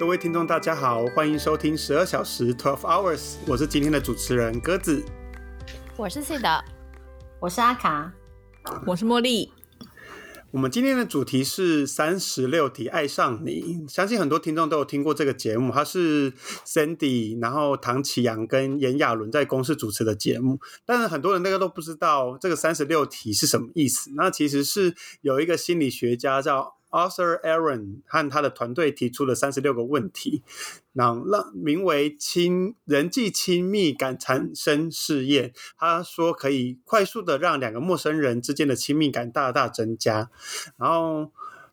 各位听众，大家好，欢迎收听十二小时 （Twelve Hours），我是今天的主持人鸽子。我是 C 的，我是阿卡，我是茉莉。我们今天的主题是三十六题爱上你，相信很多听众都有听过这个节目，它是 Sandy，然后唐启阳跟炎亚纶在公司主持的节目，但是很多人大家都不知道这个三十六题是什么意思。那其实是有一个心理学家叫 Arthur Aaron 和他的团队提出了三十六个问题，让让名为亲人际亲密感产生试验。他说可以快速的让两个陌生人之间的亲密感大大增加，然后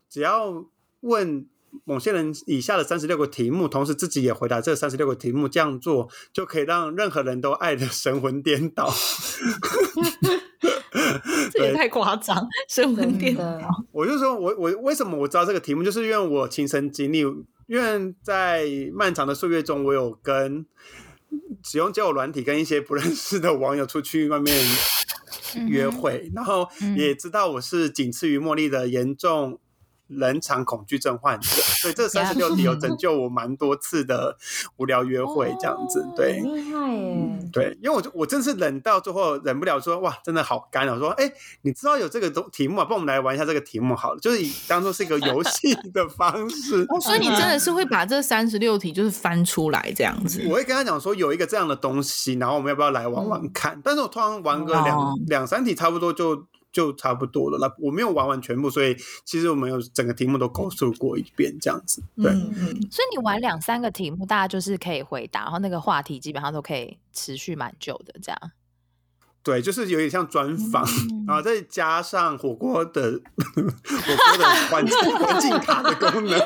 只要问某些人以下的三十六个题目，同时自己也回答这三十六个题目，这样做就可以让任何人都爱的神魂颠倒。这也太夸张，神魂颠倒。我就说，我我为什么我知道这个题目，就是因为我亲身经历，因为在漫长的岁月中，我有跟使用交友软体跟一些不认识的网友出去外面约会，然后也知道我是仅次于茉莉的严重。人场恐惧症患者，所以这三十六题有拯 救我蛮多次的无聊约会，这样子，对，厉害耶，对，因为我我真是忍到最后忍不了，说哇，真的好干啊！说，哎，你知道有这个东题目啊？帮我们来玩一下这个题目好了，就是以当做是一个游戏 的方式。所以你真的是会把这三十六题就是翻出来这样子？我会跟他讲说有一个这样的东西，然后我们要不要来玩玩看？但是我突然玩个两两三题，差不多就。就差不多了啦，我没有玩完全部，所以其实我们有整个题目都勾述过一遍，这样子。对，所以你玩两三个题目，大家就是可以回答，然后那个话题基本上都可以持续蛮久的，这样。对，就是有点像专访，然后再加上火锅的火锅的环环境卡的功能。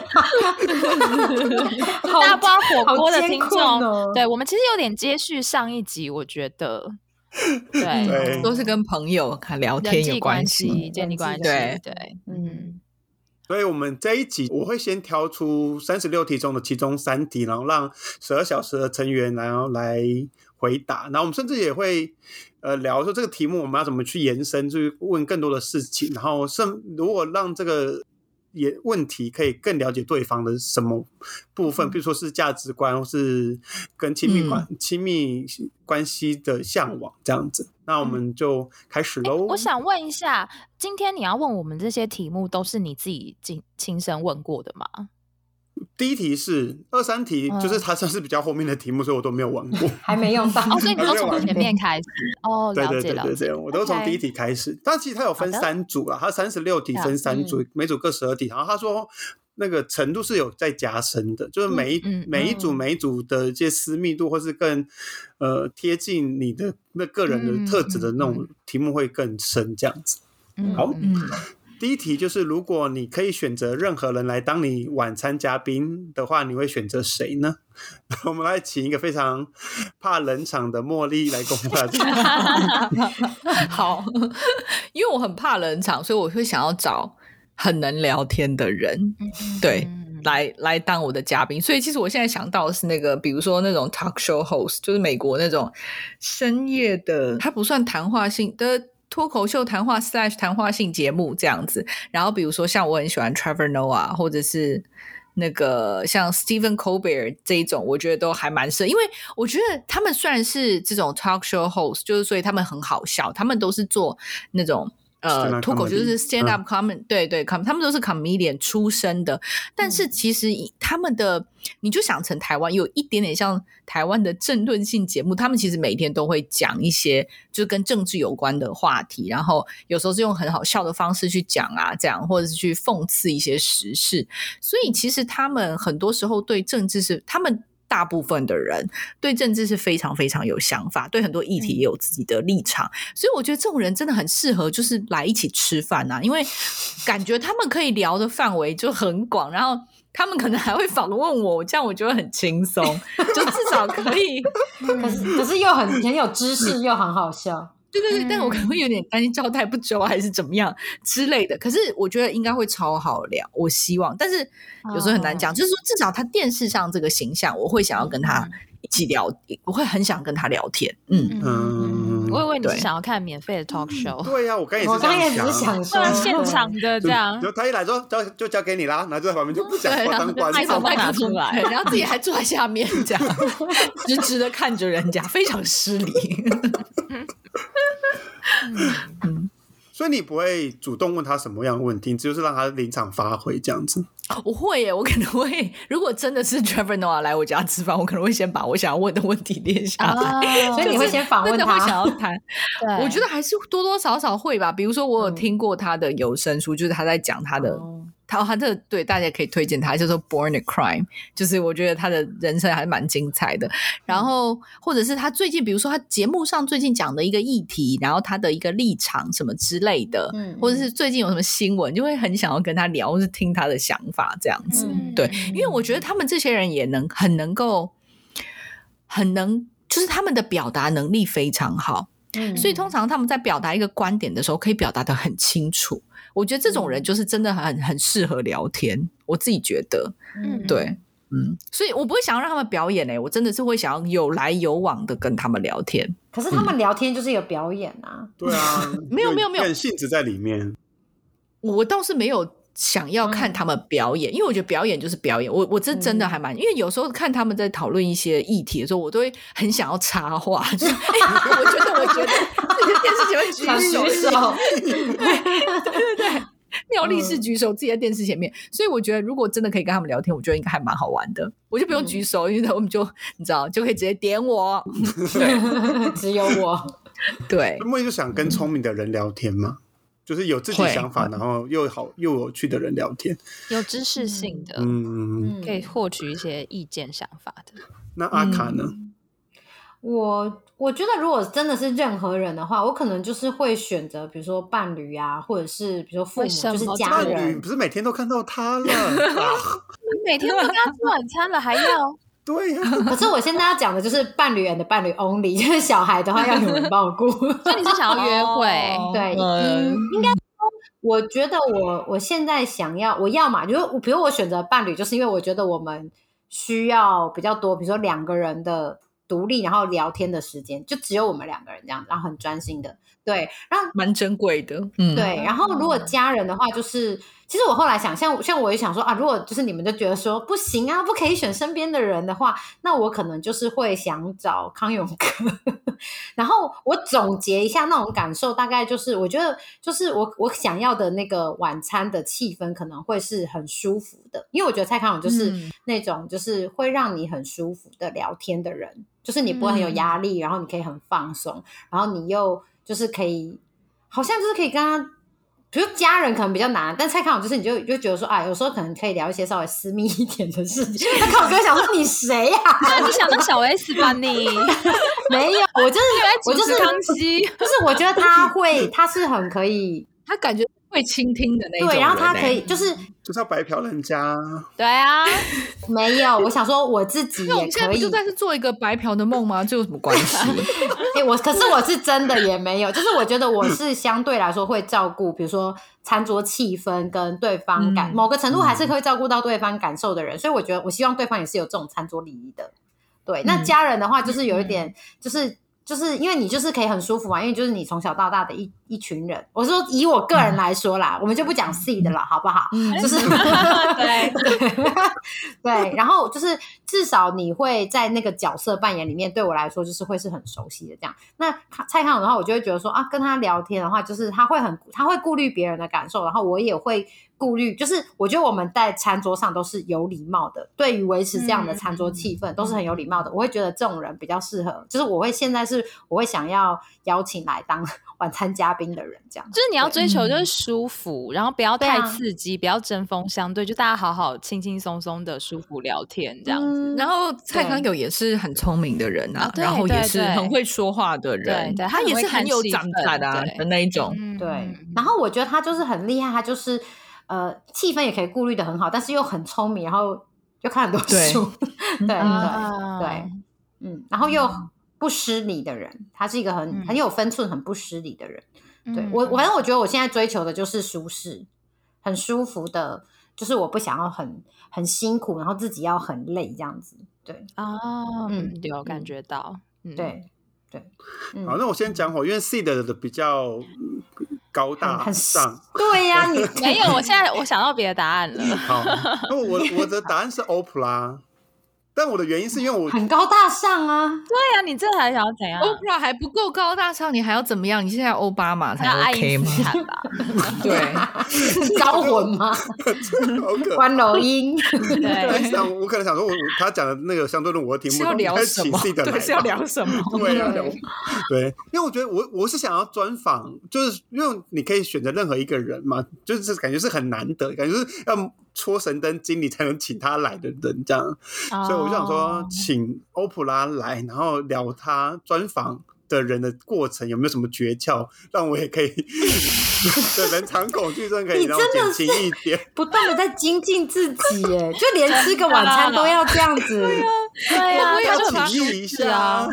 大家不知道火锅的听众，对我们其实有点接续上一集，我觉得。对，都是跟朋友聊天有关系，建立关系。对对，嗯。所以，我们这一集我会先挑出三十六题中的其中三题，然后让十二小时的成员然后来回答。然后，我们甚至也会呃聊说这个题目我们要怎么去延伸，去问更多的事情。然后，甚如果让这个。也问题可以更了解对方的什么部分，比如说是价值观，或是跟亲密关亲密关系的向往这样子。那我们就开始喽。我想问一下，今天你要问我们这些题目，都是你自己亲亲身问过的吗？第一题是二三题，就是它算是比较后面的题目，所以我都没有玩过，还没用到。哦，所以你都从前面开始。哦，对对对对。我都从第一题开始，但其实它有分三组啊，它三十六题分三组，每组各十二题。然后他说那个程度是有在加深的，就是每一每一组每一组的一些私密度，或是更呃贴近你的那个人的特质的那种题目会更深，这样子。好。第一题就是，如果你可以选择任何人来当你晚餐嘉宾的话，你会选择谁呢？我们来请一个非常怕冷场的茉莉来公大家。好，因为我很怕冷场，所以我会想要找很能聊天的人，对，来来当我的嘉宾。所以其实我现在想到的是那个，比如说那种 talk show host，就是美国那种深夜的，它不算谈话性的。脱口秀谈话 slash 谈话性节目这样子，然后比如说像我很喜欢 Trevor Noah，或者是那个像 Stephen Colbert 这一种，我觉得都还蛮适合，因为我觉得他们虽然是这种 talk show host，就是所以他们很好笑，他们都是做那种。呃，脱口就是 stand up comedy，对对，com，他们都是 comedian 出身的，但是其实他们的，你就想成台湾有一点点像台湾的政论性节目，他们其实每天都会讲一些就是跟政治有关的话题，然后有时候是用很好笑的方式去讲啊，这样或者是去讽刺一些时事，所以其实他们很多时候对政治是他们。大部分的人对政治是非常非常有想法，对很多议题也有自己的立场，所以我觉得这种人真的很适合，就是来一起吃饭呐，因为感觉他们可以聊的范围就很广，然后他们可能还会访问我，这样我觉得很轻松，就至少可以，可是可是又很很有知识，又很好笑。对对对，但我可能会有点担心招待不周还是怎么样之类的。可是我觉得应该会超好聊，我希望。但是有时候很难讲，就是说至少他电视上这个形象，我会想要跟他一起聊，我会很想跟他聊天。嗯嗯，我以为你是想要看免费的 talk show。对呀，我刚也是我刚也想，是想说现场的这样。就他一来之后，交就交给你啦，然后就在旁边就不讲话当观众，麦克出来，然后自己还坐在下面 这样，直直的看着人家，非常失礼。嗯。所以你不会主动问他什么样的问题，就是让他临场发挥这样子。我会耶，我可能会，如果真的是 Trevor Noah 来我家吃饭，我可能会先把我想要问的问题列下来。所以你会先访问他，想要谈。我觉得还是多多少少会吧。比如说，我有听过他的有声书，就是他在讲他的。他他这对大家可以推荐他，叫做《Born a Crime》，就是我觉得他的人生还是蛮精彩的。然后或者是他最近，比如说他节目上最近讲的一个议题，然后他的一个立场什么之类的，嗯，或者是最近有什么新闻，就会很想要跟他聊，或是听他的想法这样子。对，因为我觉得他们这些人也能很能够，很能，就是他们的表达能力非常好，嗯，所以通常他们在表达一个观点的时候，可以表达的很清楚。我觉得这种人就是真的很很适合聊天，我自己觉得，嗯，对，嗯，所以我不会想要让他们表演诶，我真的是会想要有来有往的跟他们聊天。可是。他们聊天就是一个表演啊，对啊，没有没有没有性质在里面。我倒是没有想要看他们表演，因为我觉得表演就是表演。我我这真的还蛮，因为有时候看他们在讨论一些议题的时候，我都会很想要插话，就我觉得我觉得。电视前面举手，对对对，妙力是举手自己在电视前面，所以我觉得如果真的可以跟他们聊天，我觉得应该还蛮好玩的。我就不用举手，因为我们就你知道就可以直接点我，只有我。对，莫就想跟聪明的人聊天吗？就是有自己想法，然后又好又有趣的人聊天，有知识性的，嗯，可以获取一些意见想法的。那阿卡呢？我我觉得，如果真的是任何人的话，我可能就是会选择，比如说伴侣啊，或者是比如说父母，就是家人。不是每天都看到他了，你每天都跟他吃晚餐了，还要？对呀。可是我现在要讲的就是伴侣人的伴侣 only，就是小孩的话要有人照顾。所以你是想要约会？对，嗯，应该，我觉得我我现在想要，我要嘛，就是比如我选择伴侣，就是因为我觉得我们需要比较多，比如说两个人的。独立，然后聊天的时间就只有我们两个人这样，然后很专心的，对，然后蛮珍贵的，嗯，对。然后如果家人的话，就是其实我后来想，像像我也想说啊，如果就是你们就觉得说不行啊，不可以选身边的人的话，那我可能就是会想找康永哥。然后我总结一下那种感受，大概就是我觉得就是我我想要的那个晚餐的气氛可能会是很舒服的，因为我觉得蔡康永就是那种就是会让你很舒服的聊天的人。就是你不会很有压力，然后你可以很放松，然后你又就是可以，好像就是可以跟他，比如家人可能比较难，但蔡康永就是你就就觉得说，啊，有时候可能可以聊一些稍微私密一点的事情。他康永哥想说你谁呀？你想到小 S 吧你？没有，我就是我就是康熙，就是我觉得他会，他是很可以，他感觉。会倾听的那种，对，然后他可以就是就是要白嫖人家，对啊，没有，我想说我自己也可以，就算是做一个白嫖的梦吗？这有什么关系？哎，我可是我是真的也没有，就是我觉得我是相对来说会照顾，比如说餐桌气氛跟对方感，某个程度还是会照顾到对方感受的人，所以我觉得我希望对方也是有这种餐桌礼仪的。对，那家人的话就是有一点就是。就是因为你就是可以很舒服嘛，因为就是你从小到大的一一群人。我说以我个人来说啦，我们就不讲 C 的了，好不好？就是 对 对对，然后就是至少你会在那个角色扮演里面，对我来说就是会是很熟悉的这样。那蔡康永的话，我就会觉得说啊，跟他聊天的话，就是他会很他会顾虑别人的感受，然后我也会。顾虑就是，我觉得我们在餐桌上都是有礼貌的，对于维持这样的餐桌气氛都是很有礼貌的。我会觉得这种人比较适合，就是我会现在是我会想要邀请来当 晚餐嘉宾的人，这样。就是你要追求就是舒服，然后不要太刺激，不要针锋相对，就大家好好轻轻松松的舒服聊天这样子。然后蔡康永也是很聪明的人啊，然后也是很会说话的人，对他也是很有长才的的那一种。对，然后我觉得他就是很厉害，他就是。呃，气氛也可以顾虑的很好，但是又很聪明，然后又看很多书，对对对，嗯，然后又不失礼的人，他是一个很很有分寸、很不失礼的人。对我，反正我觉得我现在追求的就是舒适、很舒服的，就是我不想要很很辛苦，然后自己要很累这样子。对啊，嗯，有感觉到，对。对，好，那我先讲火，因为 C 的的比较高大上。对呀，你没有，我现在我想到别的答案了。好，那我我的答案是欧普拉。但我的原因是因为我很高大上啊，对呀，你这还想要怎样？？Oprah 还不够高大上，你还要怎么样？你现在奥巴马才 OK 吗？对，招魂吗？关楼音，对，想我可能想说，我他讲的那个相对论，我的题目要聊什么？对，是要聊什么？对，对，因为我觉得我我是想要专访，就是因为你可以选择任何一个人嘛，就是感觉是很难得，感觉是要。戳神灯经理才能请他来的人，这样，所以我就想说，请欧普拉来，然后聊他专访的人的过程，有没有什么诀窍，让我也可以的 人场恐惧症可以 让我减轻一点，不断的在精进自己，耶，就连吃个晚餐都要这样子，对呀，对呀，要体验一下。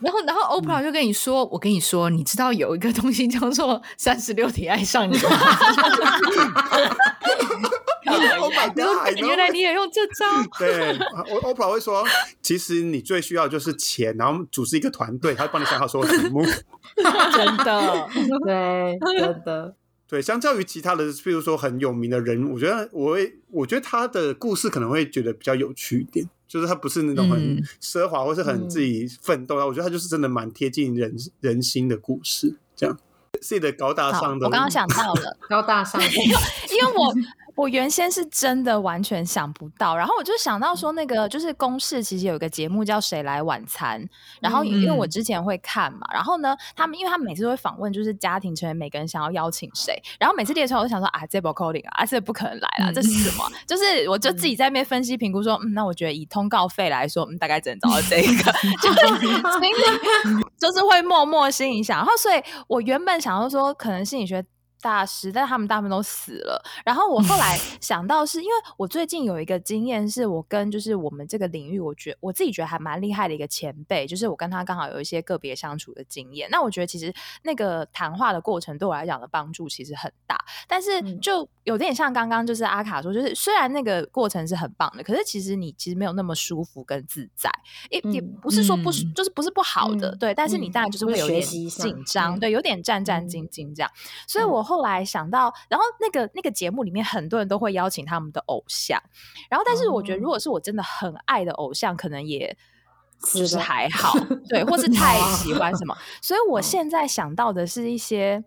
然后，然后欧普拉就跟你说：“我跟你说，你知道有一个东西叫做三十六题爱上你 吗？”原来你也用这招？对，我欧普拉会说：“其实你最需要就是钱，然后组织一个团队，他会帮你想好所有题目。”真的，对，真的，对。相较于其他的，譬如说很有名的人，我觉得我会，我觉得他的故事可能会觉得比较有趣一点。就是他不是那种很奢华，或是很自己奋斗啊。我觉得他就是真的蛮贴近人人心的故事，这样。自己的高大上的，我刚刚想到了高大上，因为因为我。我原先是真的完全想不到，然后我就想到说，那个就是公视其实有一个节目叫《谁来晚餐》，然后因为我之前会看嘛，然后呢，他们因为他们每次都会访问，就是家庭成员每个人想要邀请谁，然后每次列出来，我就想说啊，这波 calling 啊，这不可能来了，这是什么？就是我就自己在那边分析评估说，嗯，那我觉得以通告费来说，嗯，大概只能找到这一个，就是 就是会默默心里想，然后所以我原本想要说，可能心理学。大师，但他们大部分都死了。然后我后来 想到，是因为我最近有一个经验，是我跟就是我们这个领域，我觉我自己觉得还蛮厉害的一个前辈，就是我跟他刚好有一些个别相处的经验。那我觉得其实那个谈话的过程对我来讲的帮助其实很大，但是就有点像刚刚就是阿卡说，就是虽然那个过程是很棒的，可是其实你其实没有那么舒服跟自在，也也不是说不就是不是不好的，对，但是你当然就是会有点紧张，对，有点战战兢兢这样。所以我后后来想到，然后那个那个节目里面很多人都会邀请他们的偶像，然后但是我觉得如果是我真的很爱的偶像，可能也就是还好，对，或是 太喜欢什么，所以我现在想到的是一些，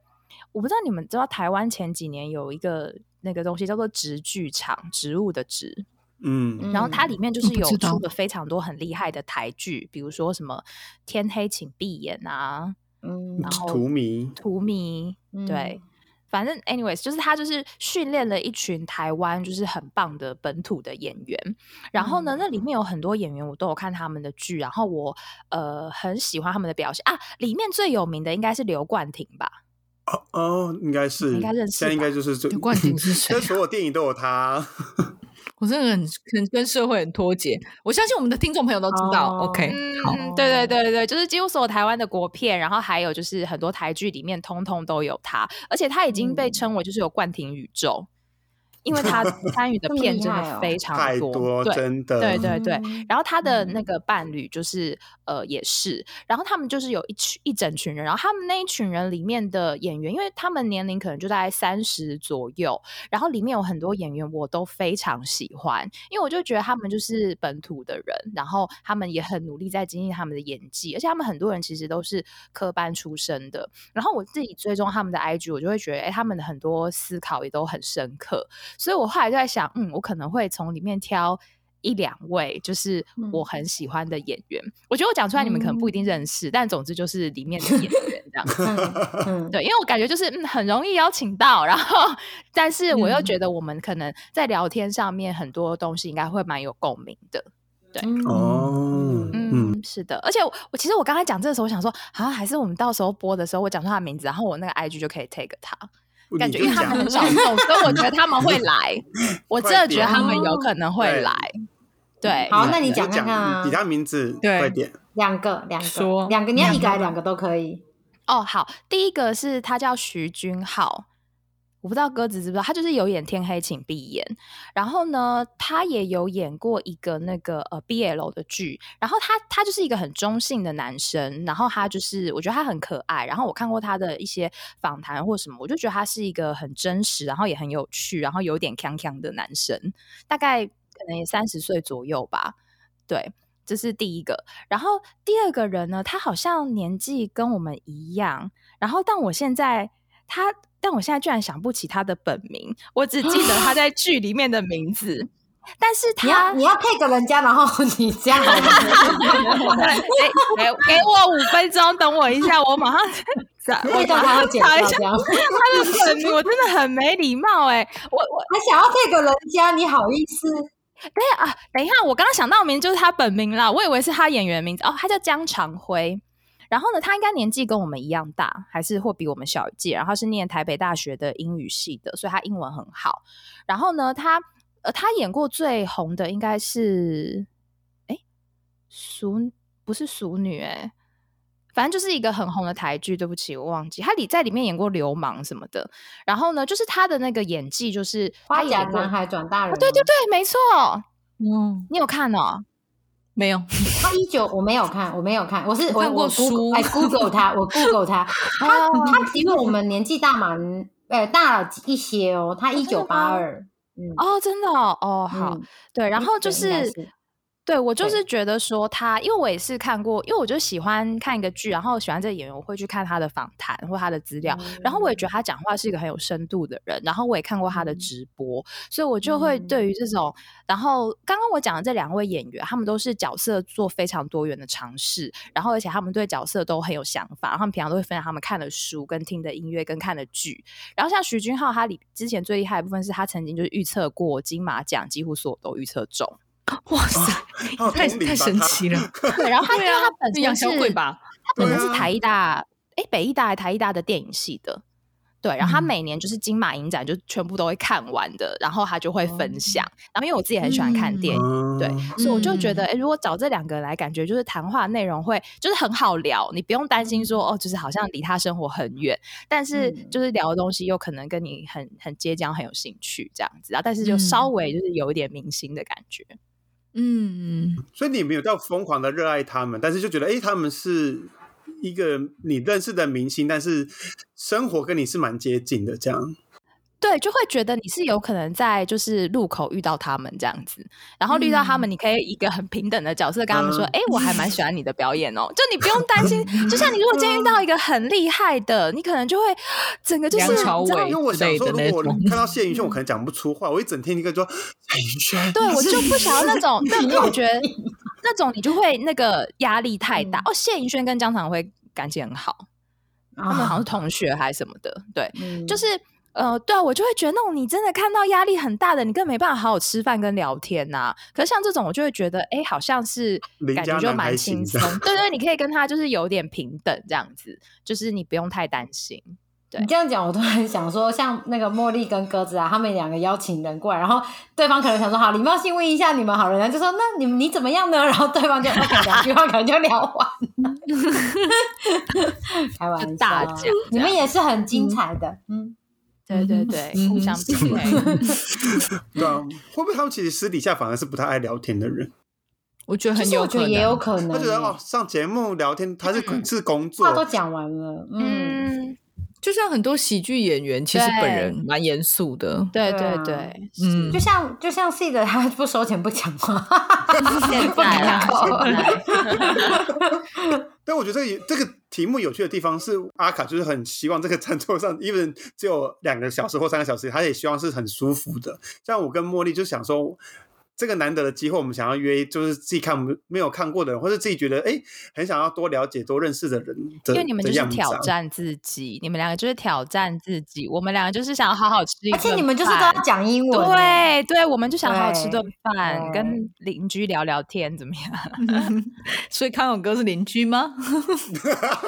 我不知道你们知道台湾前几年有一个那个东西叫做植剧场，植物的植，嗯，然后它里面就是有出了非常多很厉害的台剧，比如说什么天黑请闭眼啊，嗯，然后荼蘼，荼蘼，对。反正，anyways，就是他就是训练了一群台湾就是很棒的本土的演员，然后呢，那里面有很多演员我都有看他们的剧，然后我呃很喜欢他们的表现啊。里面最有名的应该是刘冠廷吧？哦哦，应该是，应该认识，现在应该就是刘冠廷是 谁？所有电影都有他。我真的很很跟社会很脱节，我相信我们的听众朋友都知道。OK，好，对对对对就是几乎所有台湾的国片，然后还有就是很多台剧里面，通通都有他，而且他已经被称为就是有冠廷宇宙。因为他 参与的片真的非常多，真的，对对对。然后他的那个伴侣就是呃也是，然后他们就是有一群一整群人，然后他们那一群人里面的演员，因为他们年龄可能就在三十左右，然后里面有很多演员我都非常喜欢，因为我就觉得他们就是本土的人，然后他们也很努力在经历他们的演技，而且他们很多人其实都是科班出身的。然后我自己追踪他们的 IG，我就会觉得，哎，他们的很多思考也都很深刻。所以我后来就在想，嗯，我可能会从里面挑一两位，就是我很喜欢的演员。我觉得我讲出来你们可能不一定认识，但总之就是里面的演员这样。对，因为我感觉就是嗯很容易邀请到，然后但是我又觉得我们可能在聊天上面很多东西应该会蛮有共鸣的。对，哦，嗯，是的。而且我其实我刚才讲这个时候，我想说，好像还是我们到时候播的时候，我讲出他名字，然后我那个 IG 就可以 take 他。感觉因为他们很少动，所以我觉得他们会来。我真的觉得他们有可能会来。对，好，那你讲讲看啊，比他名字快点。两个，两个，两个，你要一个还是两个都可以？哦，好，第一个是他叫徐君浩，我不知道鸽子知不知道，他就是有演《天黑请闭眼》，然后呢，他也有演过一个那个呃 BL 的剧，然后他他就是一个很中性的男生，然后他就是我觉得他很可爱，然后我看过他的一些访谈或什么，我就觉得他是一个很真实，然后也很有趣，然后有点锵锵的男生，大概可能也三十岁左右吧，对。这是第一个，然后第二个人呢，他好像年纪跟我们一样，然后但我现在他，但我现在居然想不起他的本名，我只记得他在 剧里面的名字，但是他你要你要配个人家，然后 你这样，给 给我五分钟，等我一下，我马上那段他会剪掉这样，他的本名我真的很没礼貌哎，我我还想要配个人家，你好意思？对啊，等一下，我刚刚想到名就是他本名啦，我以为是他演员名字哦，他叫江长辉。然后呢，他应该年纪跟我们一样大，还是或比我们小一届。然后是念台北大学的英语系的，所以他英文很好。然后呢，他呃，他演过最红的应该是哎，熟不是熟女哎。反正就是一个很红的台剧，对不起，我忘记他里在里面演过流氓什么的。然后呢，就是他的那个演技，就是花甲男孩转大人，对对对，没错。嗯，你有看哦？没有。他一九我没有看，我没有看，我是看过书，哎，Google 他，我 Google 他，他他比我们年纪大蛮，呃，大了一些哦。他一九八二，嗯，哦，真的哦，好，对，然后就是。对，我就是觉得说他，因为我也是看过，因为我就喜欢看一个剧，然后喜欢这个演员，我会去看他的访谈或他的资料，然后我也觉得他讲话是一个很有深度的人，然后我也看过他的直播，所以我就会对于这种，然后刚刚我讲的这两位演员，他们都是角色做非常多元的尝试，然后而且他们对角色都很有想法，然后他们平常都会分享他们看的书、跟听的音乐、跟看的剧，然后像徐君浩，他里之前最厉害的部分是他曾经就是预测过金马奖，几乎所有都预测中。哇塞，太太神奇了！对，然后他因为他本身是，他本身是台艺大，哎，北艺大还台艺大的电影系的。对，然后他每年就是金马影展就全部都会看完的，然后他就会分享。然后因为我自己很喜欢看电影，对，所以我就觉得，哎，如果找这两个来，感觉就是谈话内容会就是很好聊，你不用担心说哦，就是好像离他生活很远，但是就是聊的东西又可能跟你很很接近，很有兴趣这样子啊。但是就稍微就是有一点明星的感觉。嗯，所以你没有到疯狂的热爱他们，但是就觉得，哎，他们是一个你认识的明星，但是生活跟你是蛮接近的，这样。对，就会觉得你是有可能在就是路口遇到他们这样子，然后遇到他们，你可以一个很平等的角色跟他们说：“哎，我还蛮喜欢你的表演哦。”就你不用担心，就像你如果今天遇到一个很厉害的，你可能就会整个就是，因为我想说，如果看到谢云轩，我 可能讲不出话，我一整天一个说谢云轩，对我就不想要那种，因为我觉得那种你就会那个压力太大。哦，谢云轩跟江长辉感情很好，他们好像是同学还是什么的，对，就是。呃，对啊，我就会觉得那种你真的看到压力很大的，你更没办法好好吃饭跟聊天呐。可是像这种，我就会觉得，哎，好像是 感觉就蛮轻松。对对，你可以跟他就是有点平等这样子，就是你不用太担心。对你这样讲，我突然想说，像那个茉莉跟鸽子啊，他们两个邀请人过来，然后对方可能想说，好，礼貌性问一下你们好了，然后就说，那你你怎么样呢？然后对方就两句话可能就聊完了。开玩笑，你们也是很精彩的，嗯。对对对，互相匹 配。对啊，会不会他们其实私底下反而是不太爱聊天的人？我觉得很有可能，也有可能。他觉得哦，上节目聊天，他是是工作，话都讲完了。嗯，就像很多喜剧演员，其实本人蛮严肃的。对对对，嗯，就像就像 C 的，他不收钱不讲话，现在但我觉得这个这个题目有趣的地方是，阿卡就是很希望这个餐桌上，even 只有两个小时或三个小时，他也希望是很舒服的。像我跟茉莉就想说。这个难得的机会，我们想要约，就是自己看没有看过的人，或者自己觉得哎，很想要多了解、多认识的人。因为你们就是挑战自己，你们两个就是挑战自己，我们两个就是想要好好吃一顿而且你们就是都要讲英文。对对，我们就想好好吃顿饭，跟邻居聊聊天，怎么样？所以康永哥是邻居吗？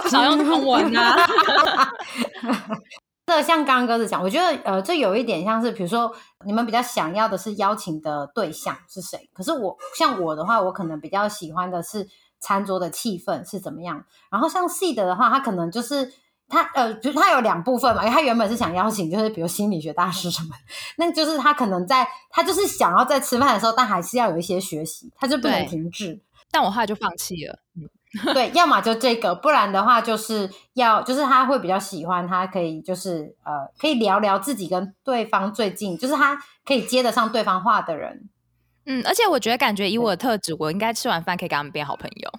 少用中文啊。这像刚刚鸽子讲，我觉得呃，这有一点像是，比如说你们比较想要的是邀请的对象是谁？可是我像我的话，我可能比较喜欢的是餐桌的气氛是怎么样。然后像 C 的的话，他可能就是他呃，就是他有两部分嘛，因为他原本是想邀请，就是比如心理学大师什么，那就是他可能在他就是想要在吃饭的时候，但还是要有一些学习，他就不能停滞。但我后来就放弃了。对，要么就这个，不然的话就是要，就是他会比较喜欢，他可以就是呃，可以聊聊自己跟对方最近，就是他可以接得上对方话的人。嗯，而且我觉得感觉以我的特质，我应该吃完饭可以跟他们变好朋友。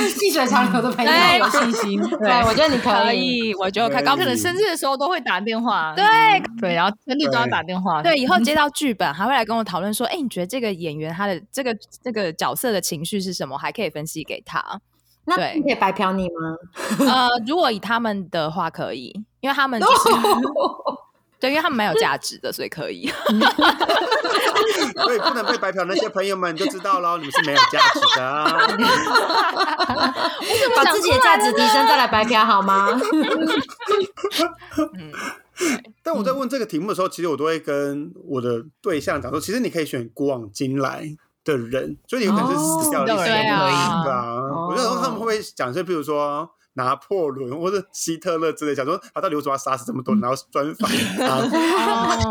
细水长流的朋友，有信心。对，我觉得你可以，我觉得可高可能生日的时候都会打电话。对对，然后生日都要打电话。对，以后接到剧本还会来跟我讨论说，哎，你觉得这个演员他的这个这个角色的情绪是什么？还可以分析给他。那可以白嫖你吗？呃，如果以他们的话可以，因为他们 就是。对，因为他们蛮有价值的，所以可以。所以不能被白嫖那些朋友们就知道喽，你们是没有价值的。把自己的价值提升再来白嫖好吗？嗯。但我在问这个题目的时候，其实我都会跟我的对象讲说，其实你可以选古往今来的人，所以你有可能是死掉的历史人物，对吧？我觉得他们会不会讲说，比如说。拿破仑或者希特勒之类，想说他到底为什么要杀死这么多人，然后专访啊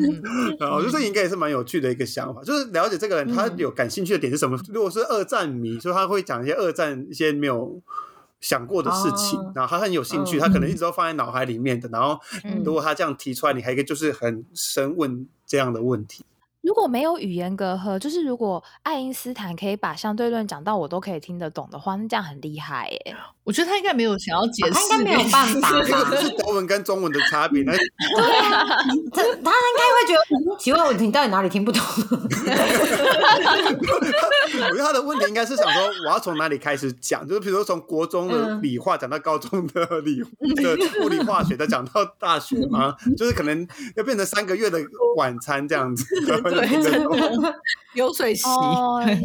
然后就这应该也是蛮有趣的一个想法，就是了解这个人他有感兴趣的点是什么。如果是二战迷，所以他会讲一些二战一些没有想过的事情，然后他很有兴趣，他可能一直都放在脑海里面的。然后如果他这样提出来，你还可以就是很深问这样的问题。如果没有语言隔阂，就是如果爱因斯坦可以把相对论讲到我都可以听得懂的话，那这样很厉害耶。我觉得他应该没有想要解释，他应该没有办法。这是德文跟中文的差别。对啊，他他应该会觉得，请问我你到底哪里听不懂？我觉得他的问题应该是想说，我要从哪里开始讲？就是比如说从国中的理化讲到高中的理的物理化学，再讲到大学吗？就是可能要变成三个月的晚餐这样子。对，流水席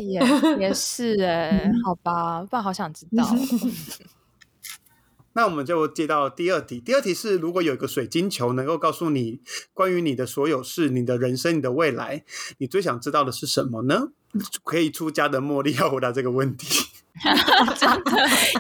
也也是哎，好吧，不然好想知道。那我们就接到第二题。第二题是：如果有一个水晶球能够告诉你关于你的所有事、你的人生、你的未来，你最想知道的是什么呢？可以出家的茉莉要回答这个问题。真的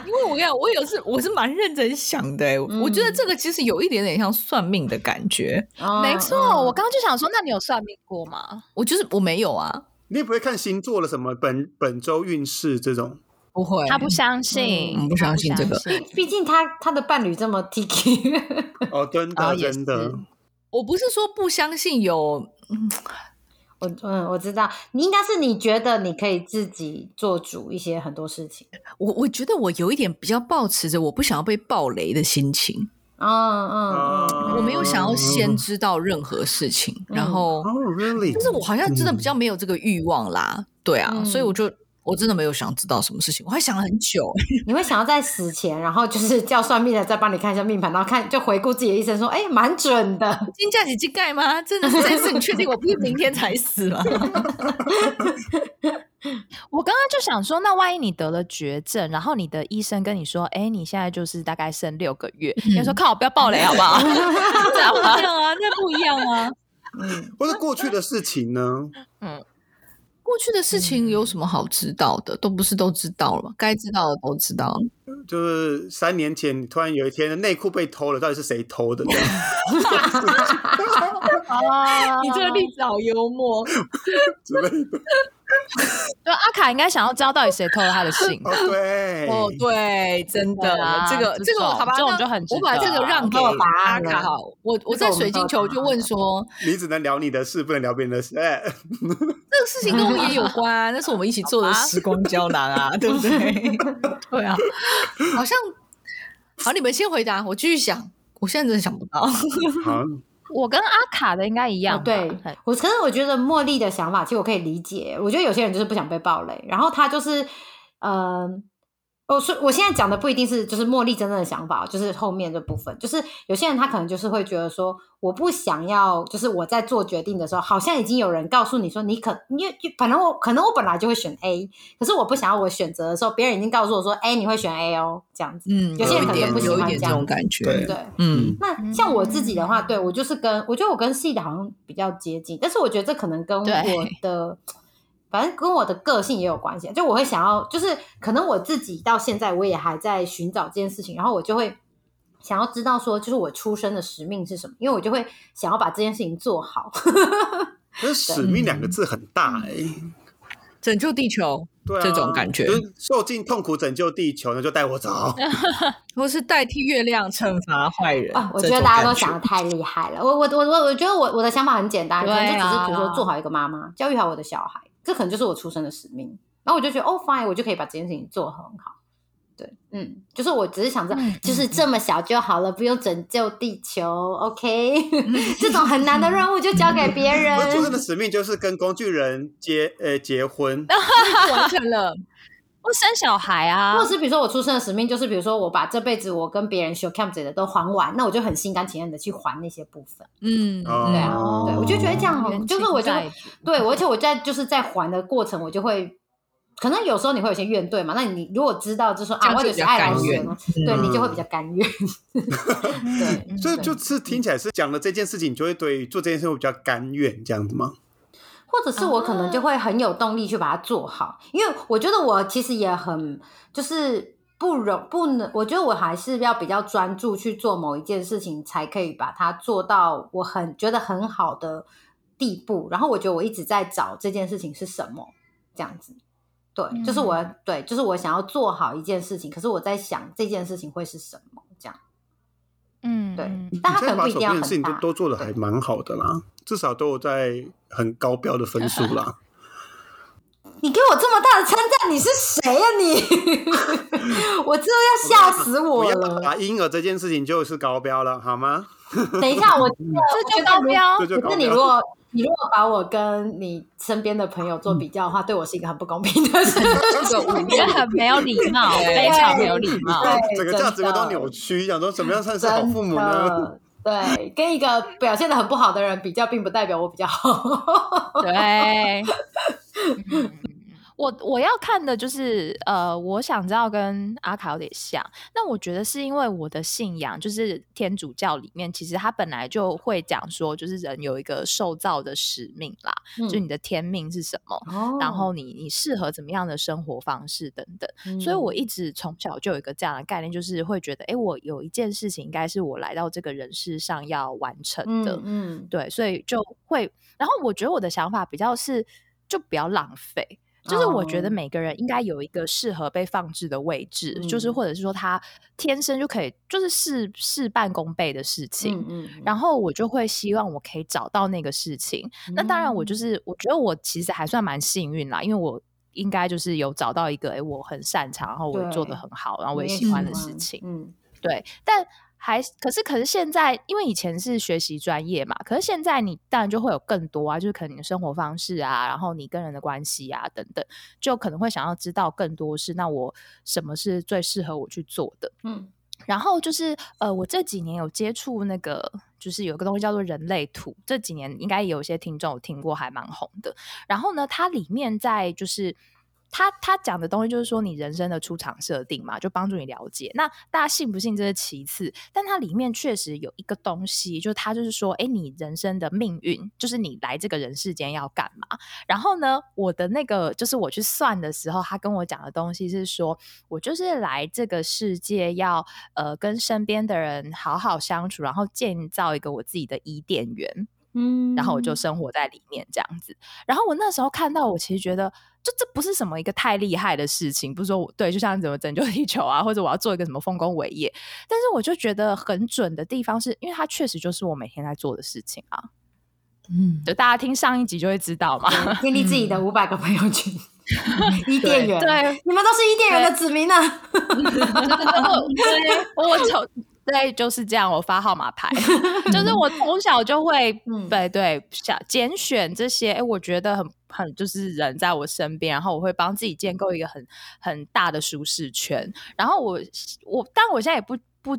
因为我跟你讲，我有是我是蛮认真想的。我觉得这个其实有一点点像算命的感觉。没错，我刚刚就想说，那你有算命过吗？我就是我没有啊。你也不会看星座了什么本本周运势这种？不会，他不相信，不相信这个。毕竟他他的伴侣这么 T K。哦，真的真的。我不是说不相信有。嗯我嗯，我知道，你应该是你觉得你可以自己做主一些很多事情。我我觉得我有一点比较抱持着我不想要被暴雷的心情。嗯嗯嗯，我没有想要先知道任何事情，然后，really，但是我好像真的比较没有这个欲望啦。对啊，所以我就。我真的没有想知道什么事情，我还想了很久。你会想要在死前，然后就是叫算命的再帮你看一下命盘，然后看就回顾自己的一生，说：“哎，蛮准的。”金价几斤盖吗？真的是这次你确定我不是明天才死吗？我刚刚就想说，那万一你得了绝症，然后你的医生跟你说：“哎，你现在就是大概剩六个月。”你说：“靠，不要暴雷好不好？” 这样不一样啊，那不一样啊。嗯，或者过去的事情呢？嗯。过去的事情有什么好知道的？都不是都知道了吗？该知道的都知道了。就是三年前，你突然有一天内裤被偷了，到底是谁偷的？啊，你这个例子好幽默 之类的。对，阿卡应该想要知道到底谁偷了他的信。对，哦，对，真的，这个这个好吧，这种就很，我把这个让给阿卡。好，我我在水晶球就问说，你只能聊你的事，不能聊别人的事。哎，这个事情跟我也有关，那是我们一起做的时光胶囊啊，对不对？对啊，好像好，你们先回答，我继续想，我现在真的想不到。好。我跟阿卡的应该一样，对我，可是我觉得茉莉的想法其实我可以理解。我觉得有些人就是不想被暴雷，然后他就是，嗯。哦，所以我现在讲的不一定是就是茉莉真正的想法，就是后面这部分，就是有些人他可能就是会觉得说，我不想要，就是我在做决定的时候，好像已经有人告诉你说，你可，你反正我可能我本来就会选 A，可是我不想要我选择的时候，别人已经告诉我说，哎，你会选 A 哦，这样子，嗯，有些人可能不喜欢这种感觉，对对？嗯，那像我自己的话，对我就是跟我觉得我跟 C 的好像比较接近，但是我觉得这可能跟我的。反正跟我的个性也有关系。就我会想要，就是可能我自己到现在我也还在寻找这件事情，然后我就会想要知道说，就是我出生的使命是什么，因为我就会想要把这件事情做好。可是使命两个字很大哎、拯救地球，对啊，这种感觉就是受尽痛苦拯救地球，那就带我走。或是代替月亮惩罚坏人啊，我觉得大家都想的太厉害了。我我我我我觉得我我的想法很简单，可能就只是比如说做好一个妈妈，教育好我的小孩，这可能就是我出生的使命。然后我就觉得哦，fine，我就可以把这件事情做得很好。对，嗯，就是我只是想着，嗯就是这么小就好了，不用拯救地球，OK？这种很难的任务就交给别人我。出生的使命就是跟工具人结呃结婚，完成了。不生小孩啊或者，是比如说我出生的使命就是，比如说我把这辈子我跟别人 show camp 的都还完，那我就很心甘情愿的去还那些部分。嗯，哦对啊，对，我就觉得这样很，就是我就对，而且我在就是在还的过程，我就会，可能有时候你会有些怨怼嘛，那你如果知道就说啊，我就是爱来学甘愿呢，对你就会比较甘愿。对，嗯所以就是听起来是讲了这件事情，你就会对做这件事会比较甘愿这样子吗？或者是我可能就会很有动力去把它做好，因为我觉得我其实也很就是不容不能，我觉得我还是要比较专注去做某一件事情，才可以把它做到我很觉得很好的地步。然后我觉得我一直在找这件事情是什么，这样子。对，就是我对，就是我想要做好一件事情，可是我在想这件事情会是什么，嗯嗯。但他可能不一定要边的事情都很大。都做的还蛮好的啦，至少都有在很高标的分数啦。你给我这么大的称赞，你是谁呀、你？我真的 要吓死我了！打婴儿这件事情就是高标了，好吗？等一下，我觉得这就高标这，就高标可是你如。果你如果把我跟你身边的朋友做比较的话，对我是一个很不公平的事。这个我觉得很没有礼貌，非常没有礼貌。对整个价值观都扭曲，想说怎么样算是好父母呢？对，跟一个表现的很不好的人比较，并不代表我比较好。对，嗯我我要看的就是呃，我想知道跟阿卡有点像。那我觉得是因为我的信仰就是天主教里面，其实它本来就会讲说，就是人有一个受造的使命啦，就你的天命是什么。哦然后你你适合怎么样的生活方式等等，嗯所以我一直从小就有一个这样的概念，就是会觉得，哎，我有一件事情应该是我来到这个人世上要完成的，嗯嗯对，所以就会，然后我觉得我的想法比较是，就不要浪费。就是我觉得哦每个人应该有一个适合被放置的位置，就是嗯或者是说他天生就可以，就是事事半功倍的事情。嗯嗯，然后我就会希望我可以找到那个事情。那当然，我嗯就是我觉得我其实还算蛮幸运啦，因为我应该就是有找到一个哎我很擅长，然后我也做的很好，然后我也也喜欢的事情。嗯对，但还可是可是现在，因为以前是学习专业嘛，可是现在你当然就会有更多啊，就是可能你的生活方式啊，然后你跟人的关系啊等等，就可能会想要知道更多是那我什么是最适合我去做的。嗯然后就是呃，我这几年有接触那个，就是有个东西叫做人类图，这几年应该有些听众有听过，还蛮红的。然后呢，它里面在就是。他他讲的东西就是说你人生的出场设定嘛，就帮助你了解。那大家信不信这是其次，但它里面确实有一个东西，就是它就是说，哎，你人生的命运，就是你来这个人世间要干嘛。然后呢，我的那个就是我去算的时候，他跟我讲的东西是说，我就是来这个世界要呃跟身边的人好好相处，然后建造一个我自己的伊甸园。嗯然后我就生活在里面这样子。然后我那时候看到，我其实觉得，就这不是什么一个太厉害的事情，不是说我对，就像怎么拯救地球啊，或者我要做一个什么丰功伟业，但是我就觉得很准的地方是，因为它确实就是我每天在做的事情啊。嗯，就大家听上一集就会知道嘛。建立自己的五百个朋友群，伊甸园，对，你们都是伊甸园的子民呢。对，我从对就是这样，我发号码牌，就是我从小就会，嗯对对，想拣选这些，哎，我觉得很很就是人在我身边，然后我会帮自己建构一个很很大的舒适圈，然后我我，但我现在也不不。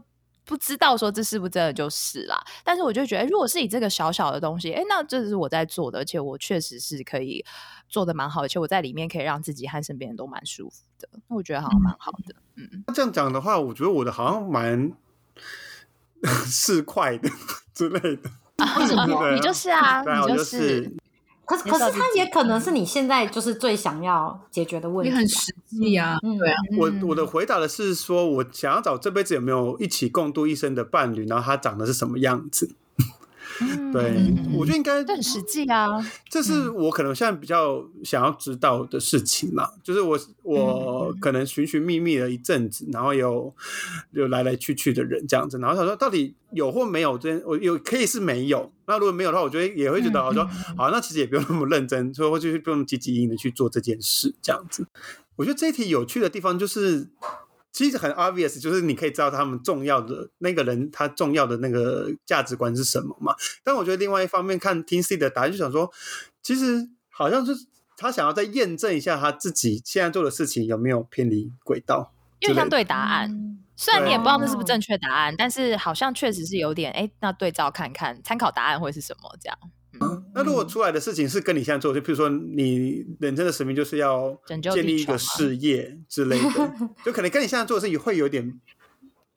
不知道说这是不是真的就是啦，但是我就觉得，如果是以这个小小的东西，哎，那这是我在做的，而且我确实是可以做的蛮好，而且我在里面可以让自己和身边人都蛮舒服的，我觉得好像蛮好的。嗯，这样讲的话，我觉得我的好像蛮 市侩的之类的。你就是啊，你就是可是可是它也可能是你现在就是最想要解决的问题，你很实际啊。对啊，我我的回答的是说，我想要找这辈子有没有一起共度一生的伴侣，然后他长得是什么样子。对，我觉得应该很实际啊。这是我可能现在比较想要知道的事情嘛，就是我我可能寻寻觅觅了一阵子，然后有有来来去去的人这样子，然后想说到底有或没有，这我有可以是没有。那如果没有的话，我觉得也会觉得我说好，那其实也不用那么认真，所以我就不用积极应的去做这件事这样子。我觉得这一题有趣的地方就是。其实很 obvious，就是你可以知道他们重要的那个人，他重要的那个价值观是什么嘛？但我觉得另外一方面看听 C 的答案，就想说，其实好像是他想要再验证一下他自己现在做的事情有没有偏离轨道，因为像对答案，虽然你也不知道那是不是正确答案，但是好像确实是有点，哎，那对照看看，参考答案会是什么这样。那如果出来的事情是跟你现在做，就比如说你人生的使命就是要建立一个事业之类的，就可能跟你现在做的事情会有点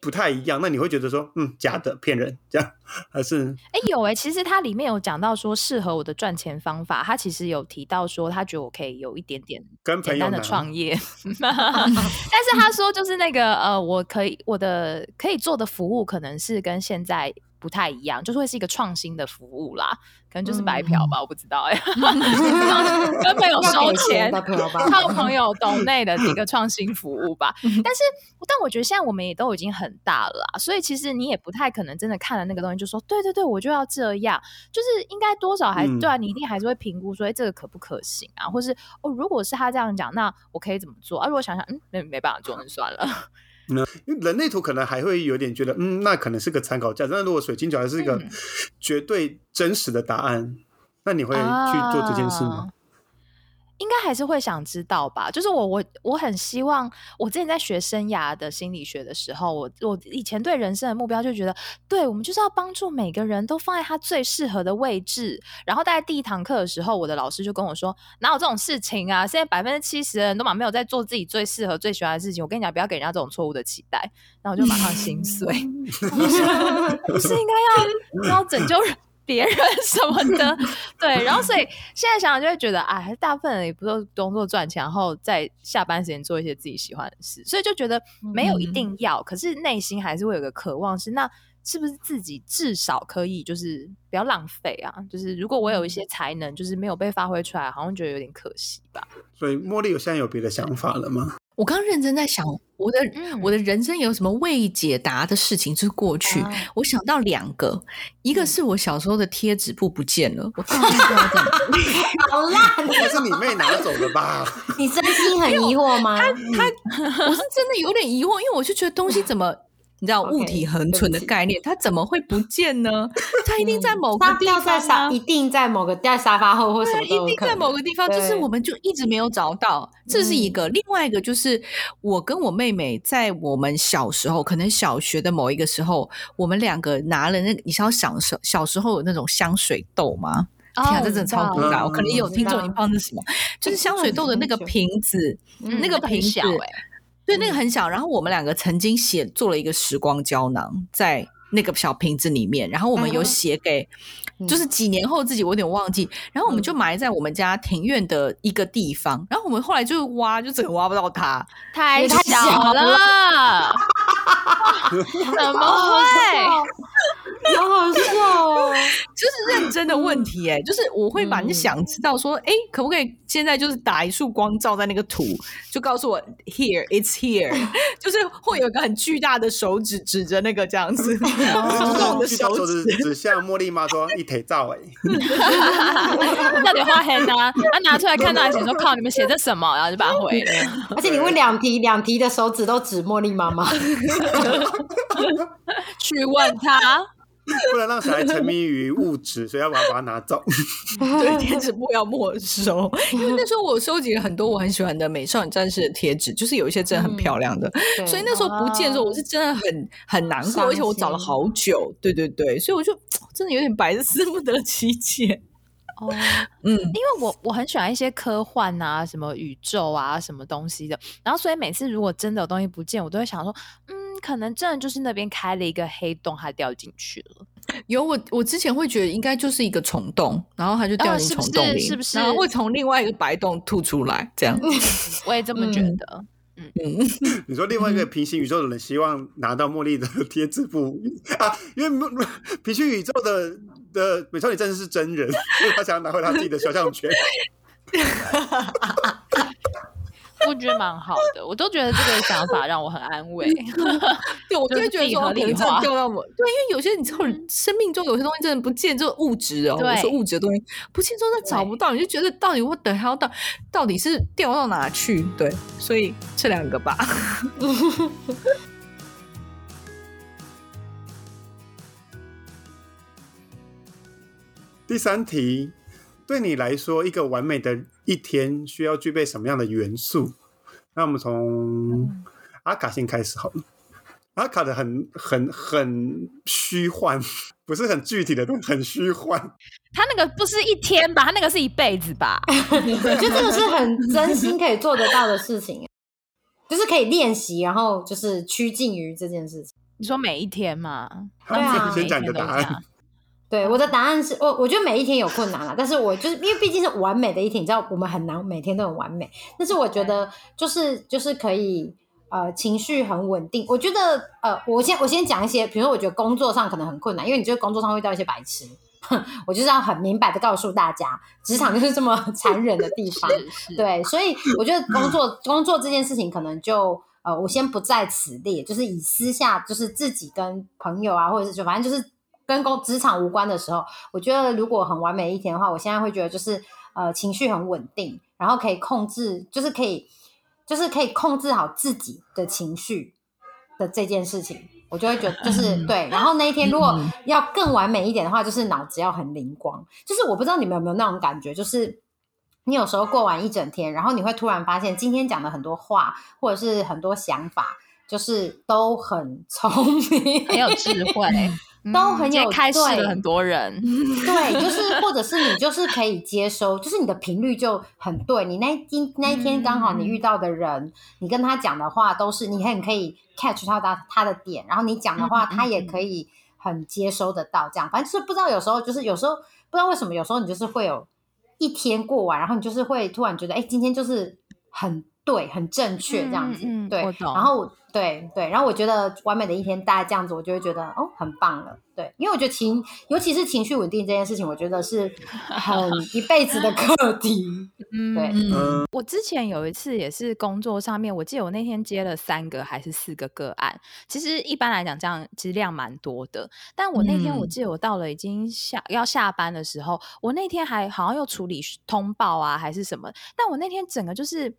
不太一样。那你会觉得说，嗯，假的，骗人，这样还是？哎，有哎，其实它里面有讲到说适合我的赚钱方法，他其实有提到说他觉得我可以有一点点简单的创业 但是他说就是那个呃，我可以我的可以做的服务可能是跟现在。不太一样，就是会是一个创新的服务啦，可能就是白嫖吧，我不知道哎，跟朋友收钱，靠朋友懂内的一个创新服务吧。但是，但我觉得现在我们也都已经很大了，所以其实你也不太可能真的看了那个东西就说，对对对，我就要这样。就是应该多少还对啊，你一定还是会评估说，哎，这个可不可行啊？或是哦，如果是他这样讲，那我可以怎么做啊？如果想想，嗯，没没办法做，那算了。因为人类图可能还会有点觉得，嗯，那可能是个参考价值。那如果水晶球还是一个绝对真实的答案，那你会去做这件事吗？应该还是会想知道吧，就是我我我很希望，我之前在学生涯的心理学的时候，我我以前对人生的目标就觉得，对我们就是要帮助每个人都放在他最适合的位置。然后在第一堂课的时候，我的老师就跟我说，哪有这种事情啊？现在百分之七十的人都马没有在做自己最适合、最喜欢的事情。我跟你讲，不要给人家这种错误的期待。然后我就马上心碎，不是应该要要拯救人？别人什么的，对，然后所以现在想想就会觉得，哎，大部分人也不都工作赚钱，然后在下班时间做一些自己喜欢的事，所以就觉得没有一定要，可是内心还是会有个渴望，是那是不是自己至少可以就是不要浪费啊？就是如果我有一些才能，就是没有被发挥出来，好像觉得有点可惜吧。所以茉莉有现在有别的想法了吗？我刚认真在想，我的我的人生有什么未解答的事情？就是过去，我想到两个，一个是我小时候的贴纸布不见了，我到底不知道怎么，好烂，那是你妹拿走的吧？你真心很疑惑吗？他他，我是真的有点疑惑，因为我就觉得东西怎么。你知道物体恒存的概念，它怎么会不见呢？它一定在某个地方，一定在某个在沙发后或什么，一定在某个地方，就是我们就一直没有找到。这是一个，另外一个就是我跟我妹妹在我们小时候，可能小学的某一个时候，我们两个拿了那，你知道小时小时候有那种香水豆吗？天啊，这真的超古老，我可能有听众已经不知道是什么，就是香水豆的那个瓶子，那个瓶子。对，那个很小。然后我们两个曾经写做了一个时光胶囊，在那个小瓶子里面。然后我们有写给，就是几年后自己我有点忘记。然后我们就埋在我们家庭院的一个地方。然后我们后来就挖，就整个挖不到它，太小了。怎么会？好好笑哦！就是认真的问题哎，就是我会蛮想知道说，哎，可不可以现在就是打一束光照在那个土，就告诉我 here it's here，就是会有一个很巨大的手指指着那个这样子，用的手指指向茉莉妈说一腿照哎，那得画黑啊？他拿出来看到还写说靠，你们写的什么？然后就把它毁了。而且你问两题，两题的手指都指茉莉妈妈，去问他。不能让小孩沉迷于物质，所以要把它拿走。对，贴纸不要没收。因为那时候我收集了很多我很喜欢的美少女战士的贴纸，就是有一些真的很漂亮的。所以那时候不见的时候，我是真的很很难过，而且我找了好久。对对对，所以我就真的有点百思不得其解。哦，嗯，因为我我很喜欢一些科幻啊，什么宇宙啊，什么东西的。然后所以每次如果真的有东西不见，我都会想说，嗯。可能真的就是那边开了一个黑洞，它掉进去了。有我，我之前会觉得应该就是一个虫洞，然后它就掉进虫洞里，是不是？然后会从另外一个白洞吐出来，这样。我也这么觉得。嗯嗯，你说另外一个平行宇宙的人希望拿到茉莉的 贴纸布啊，因为平行宇宙的的美少女战士是真人，所以他想要拿回他自己的肖像权。我觉得蛮好的，我都觉得这个想法让我很安慰。对，我 就会觉得说，可能真的掉到我。对，因为有些你知道，生命中有些东西真的不见，就物质哦，我说物质的东西不见，真的找不到，你就觉得到底我等还要到，到底是掉到哪去？对，所以这两个吧。第三题。对你来说，一个完美的一天需要具备什么样的元素？那我们从阿卡先开始好了。阿卡的很很很虚幻，不是很具体的，很虚幻。他那个不是一天吧？他那个是一辈子吧？我觉得这个是很真心可以做得到的事情，就是可以练习，然后就是趋近于这件事情。你说每一天吗？对啊，先讲你的答案。对，我的答案是我，我觉得每一天有困难了，但是我就是因为毕竟是完美的一天，你知道我们很难每天都很完美，但是我觉得就是就是可以呃情绪很稳定。我觉得呃，我先我先讲一些，比如说我觉得工作上可能很困难，因为你觉得工作上会遇到一些白痴，我就是要很明白的告诉大家，职场就是这么 残忍的地方。对，所以我觉得工作工作这件事情可能就呃，我先不在此列，就是以私下就是自己跟朋友啊，或者是就反正就是。跟工职场无关的时候，我觉得如果很完美一天的话，我现在会觉得就是呃情绪很稳定，然后可以控制，就是可以就是可以控制好自己的情绪的这件事情，我就会觉得就是对。然后那一天如果要更完美一点的话，就是脑子要很灵光。就是我不知道你们有没有那种感觉，就是你有时候过完一整天，然后你会突然发现今天讲的很多话或者是很多想法，就是都很聪明，很有智慧。都很有开始了很多人，对，就是或者是你就是可以接收，就是你的频率就很对。你那今那一天刚好你遇到的人，你跟他讲的话都是你很可以 catch 到他他的点，然后你讲的话他也可以很接收得到。这样，反正就是不知道有时候就是有时候不知道为什么有时候你就是会有一天过完，然后你就是会突然觉得，哎，今天就是很对，很正确这样子，对，然后。对对，然后我觉得完美的一天大概这样子，我就会觉得哦，很棒了。对，因为我觉得情，尤其是情绪稳定这件事情，我觉得是很 一辈子的课题。嗯，对。嗯我之前有一次也是工作上面，我记得我那天接了三个还是四个个案，其实一般来讲这样其实量蛮多的。但我那天我记得我到了已经下要下班的时候，我那天还好像又处理通报啊还是什么，但我那天整个就是。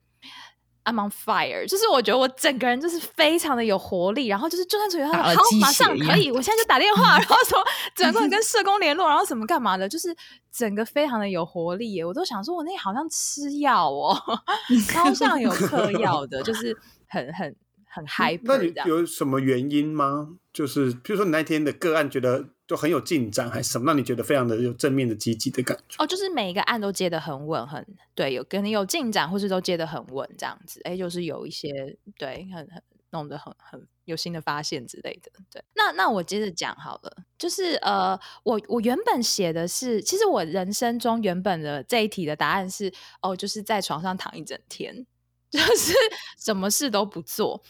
I'm on fire，就是我觉得我整个人就是非常的有活力，然后就是就算处于好，马上可以，我现在就打电话，然后说整个跟社工联络，然后什么干嘛的，就是整个非常的有活力耶！我都想说，我那好像吃药哦，超像有嗑药的，就是很很很 嗨。那你有什么原因吗？就是比如说你那天的个案觉得。就很有进展还是什么，让你觉得非常的有正面的积极的感觉哦。就是每一个案都接得很稳，很对，有跟你有进展，或是都接得很稳这样子。哎，就是有一些对，很很弄得很很有新的发现之类的。对，那那我接着讲好了。就是呃，我我原本写的是，其实我人生中原本的这一题的答案是哦，就是在床上躺一整天，就是什么事都不做。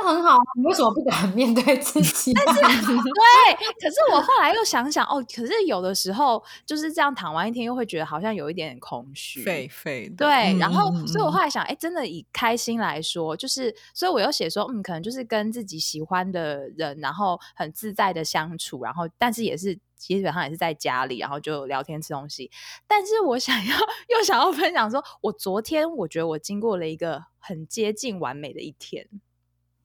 这很好，你为什么不敢面对自己？但是 对，可是我后来又想想，哦，可是有的时候就是这样躺完一天，又会觉得好像有一点点空虚，废废的。对，然后，所以我后来想，哎，真的以开心来说，就是，所以我又写说，嗯，可能就是跟自己喜欢的人，然后很自在的相处，然后，但是也是基本上也是在家里，然后就聊天吃东西。但是我想要 又想要分享说，我昨天我觉得我经过了一个很接近完美的一天。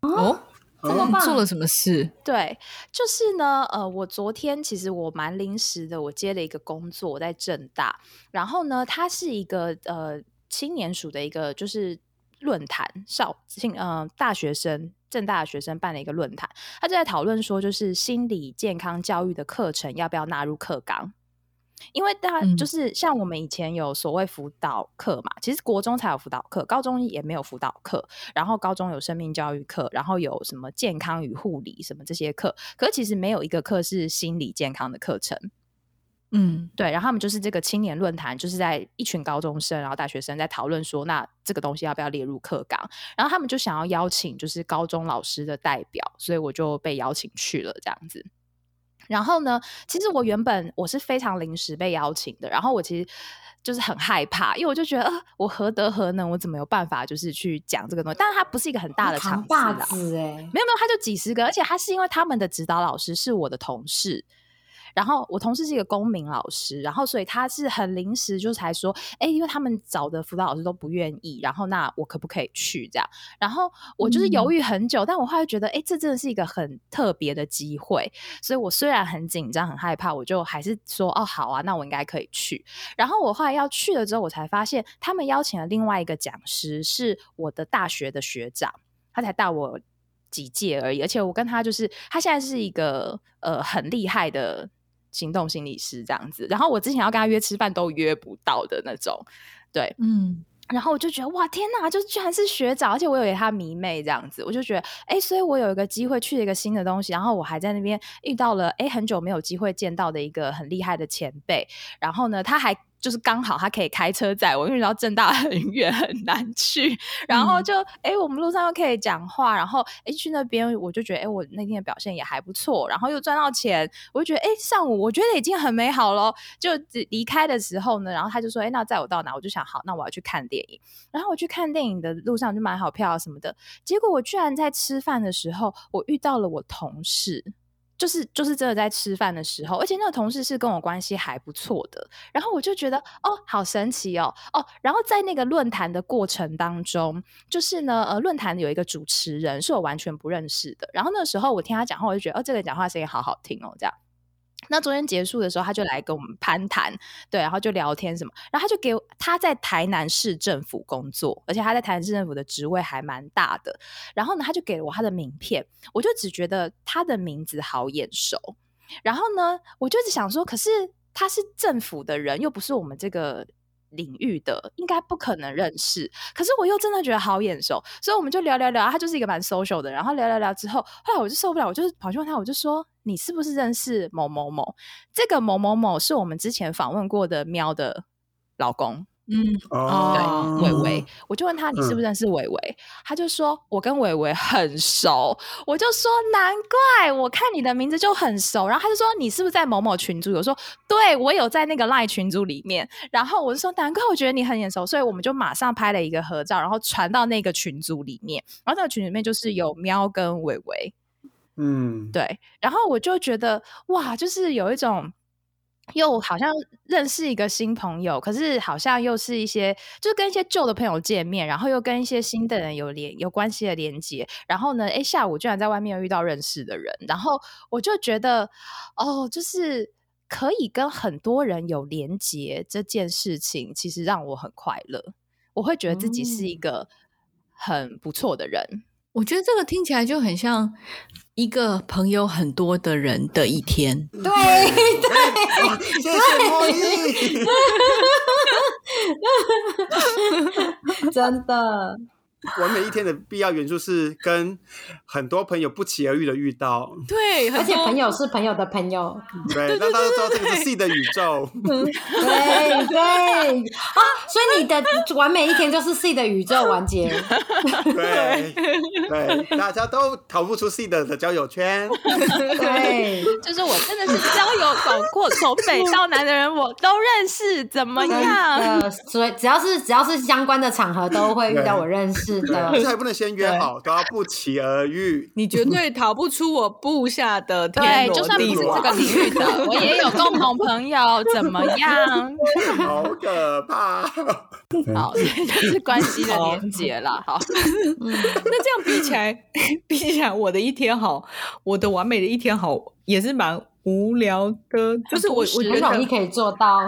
哦，这么棒！做了什么事？对，就是呢，呃，我昨天其实我蛮临时的，我接了一个工作，我在正大，然后呢，它是一个呃青年署的一个就是论坛，少青呃大学生正大的学生办了一个论坛，他就在讨论说，就是心理健康教育的课程要不要纳入课纲。因为大家就是像我们以前有所谓辅导课嘛，其实国中才有辅导课，高中也没有辅导课。然后高中有生命教育课，然后有什么健康与护理什么这些课，可是其实没有一个课是心理健康的课程。嗯对，然后他们就是这个青年论坛，就是在一群高中生，然后大学生在讨论说，那这个东西要不要列入课纲？然后他们就想要邀请就是高中老师的代表，所以我就被邀请去了这样子。然后呢，其实我原本我是非常临时被邀请的，然后我其实就是很害怕，因为我就觉得，呃，我何德何能，我怎么有办法就是去讲这个东西？但是它不是一个很大的场子扛把啦，子。哎，没有没有，他就几十个，而且他是因为他们的指导老师是我的同事，然后我同事是一个公民老师，然后所以他是很临时就才说，哎，因为他们找的辅导老师都不愿意，然后那我可不可以去这样？然后我就是犹豫很久，但我后来觉得，哎，这真的是一个很特别的机会，所以我虽然很紧张很害怕，我就还是说，哦，好啊，那我应该可以去。然后我后来要去了之后，我才发现他们邀请了另外一个讲师，是我的大学的学长。他才大我几届而已，而且我跟他就是他现在是一个呃很厉害的行动心理师这样子，然后我之前要跟他约吃饭都约不到的那种，对，嗯然后我就觉得哇天哪，就居然是学长，而且我有他迷妹这样子，我就觉得哎，所以我有一个机会去了一个新的东西，然后我还在那边遇到了哎很久没有机会见到的一个很厉害的前辈，然后呢他还。就是刚好他可以开车载我，因为你知道正大很远很难去，然后就哎、诶我们路上又可以讲话，然后哎去那边我就觉得哎我那天的表现也还不错，然后又赚到钱，我就觉得哎上午我觉得已经很美好了。就离开的时候呢，然后他就说哎那载我到哪？我就想好，那我要去看电影。然后我去看电影的路上就买好票啊什么的，结果我居然在吃饭的时候，我遇到了我同事。就是就是真的在吃饭的时候，而且那个同事是跟我关系还不错的，然后我就觉得哦，好神奇哦哦，然后在那个论坛的过程当中，就是呢呃，论坛有一个主持人是我完全不认识的，然后那时候我听他讲话，我就觉得哦，这个讲话声音好好听哦，这样。那昨天结束的时候，他就来跟我们攀谈，对，然后就聊天什么，然后他就给他在台南市政府工作，而且他在台南市政府的职位还蛮大的。然后呢，他就给了我他的名片，我就只觉得他的名字好眼熟。然后呢，我就只想说，可是他是政府的人，又不是我们这个领域的，应该不可能认识。可是我又真的觉得好眼熟，所以我们就聊聊聊。他就是一个蛮 social 的，然后聊聊聊之后，后来我就受不了，我就跑去问他，我就说：“你是不是认识某某某？这个某某某是我们之前访问过的喵的老公。”嗯哦，对，伟伟，我就问他你是不是。认识伟伟，他就说我跟伟伟很熟，我就说难怪，我看你的名字就很熟，然后他就说你是不是在某某群组？我说对，我有在那个赖群组里面，然后我就说难怪我觉得你很眼熟，所以我们就马上拍了一个合照，然后传到那个群组里面，然后那个群里面就是有喵跟伟伟，嗯，对，然后我就觉得哇，就是有一种又好像认识一个新朋友，可是好像又是一些就是跟一些旧的朋友见面，然后又跟一些新的人有连有关系的连接，然后呢，哎，下午居然在外面遇到认识的人，然后我就觉得哦，就是可以跟很多人有连接这件事情，其实让我很快乐，我会觉得自己是一个很不错的人。我觉得这个听起来就很像一个朋友很多的人的一天。对对谢谢莫莉。真的，完美一天的必要元素是跟很多朋友不期而遇的遇到，对，而且朋友是朋友的朋友，对，让大家都知道这个是 C 的宇宙。对对啊，所以你的完美一天就是 C 的宇宙完结，对对，大家都逃不出 C 的的交友圈。对，就是我真的是交友广阔从北到南的人，我都认识，怎么样？呃，所以只要是只要是相关的场合，都会遇到我认识对，而的且。还不能先约好，都要不期而遇。你绝对逃不出我布下的 天对，就算不。是这个领域的，我也有共同朋友，怎么样？好可怕！好，这就是关系的连接啦。好，那这样比起来，比起来我的一天好，我的完美的一天好，也是蛮无聊的。就是我我觉得很容易，可以做到，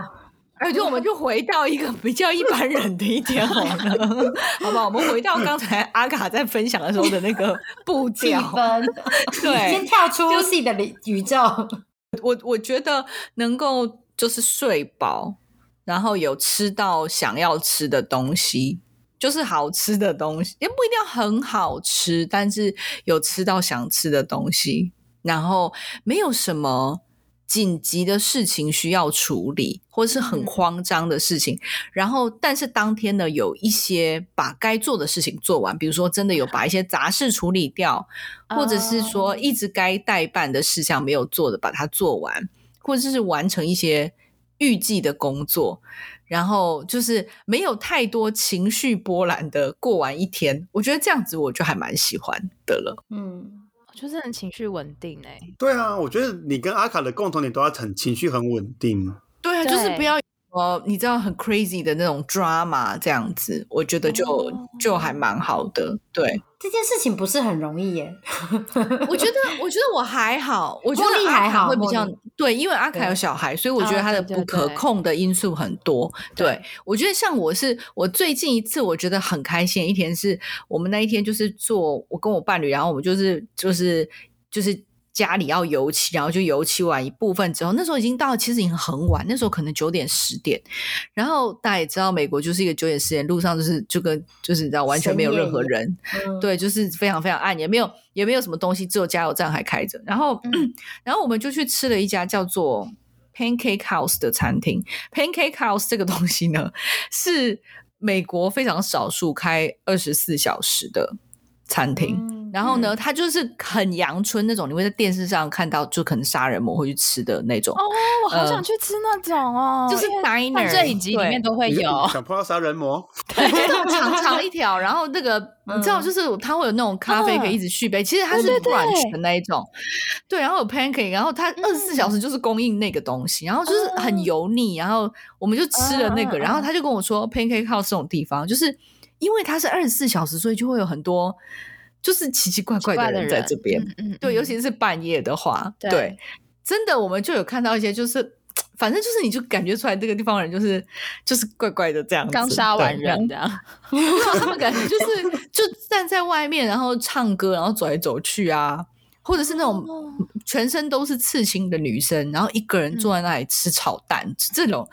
哎，就我们就回到一个比较一般人的一天好了，好吧？我们回到刚才阿卡在分享的时候的那个步气调。对，先，跳出 C 的宇宇宙，我我觉得能够就是睡饱，然后有吃到想要吃的东西，就是好吃的东西，也不一定要很好吃，但是有吃到想吃的东西，然后没有什么。紧急的事情需要处理，或者是很慌张的事情，然后但是当天呢，有一些把该做的事情做完，比如说真的有把一些杂事处理掉，或者是说一直该代办的事项没有做的把它做完，或者是完成一些预计的工作，然后就是没有太多情绪波澜的过完一天，我觉得这样子我就还蛮喜欢的了，嗯。就是很情绪稳定哎，对啊，我觉得你跟阿卡的共同点都要很情绪很稳定。对啊，就是不要呃，你知道很 crazy 的那种 drama 这样子，我觉得就就还蛮好的。对。这件事情不是很容易耶，我觉得，我觉得我还好，我觉得还好，会比较对，因为阿凯有小孩，所以我觉得他的不可控的因素很多。对我觉得像我是我最近一次我觉得很开心一天，是我们那一天就是做我跟我伴侣，然后我们就是就是就是。家里要油漆，然后就油漆完一部分之后，那时候已经到，其实已经很晚，那时候可能九点十点。然后大家也知道，美国就是一个九点十点，路上就是就跟就是你知道完全没有任何人，对，就是非常非常暗，也没有也没有什么东西，只有加油站还开着。然后然后我们就去吃了一家叫做 Pancake House 的餐厅。Pancake House 这个东西呢，是美国非常少数开二十四小时的。餐厅，然后呢，它就是很阳春那种，你会在电视上看到，就可能杀人魔会去吃的那种。哦，我好想去吃那种哦，就是犯罪影集里面都会有。想碰到杀人魔？对，长长一条，然后那个你知道，就是它会有那种咖啡可以一直续杯，其实它是 brunch 的那一种。对，然后有 pancake，然后它二十四小时就是供应那个东西，然后就是很油腻，然后我们就吃了那个，然后他就跟我说，pancake house 这种地方就是。因为它是二十四小时，所以就会有很多就是奇奇怪怪的人在这边。对，尤其是半夜的话，对，真的我们就有看到一些，就是反正就是你就感觉出来这个地方人就是就是怪怪的这样子，刚杀完人这样，他们感觉就是就站在外面，然后唱歌，然后走来走去啊，或者是那种全身都是刺青的女生，然后一个人坐在那里吃炒蛋这种。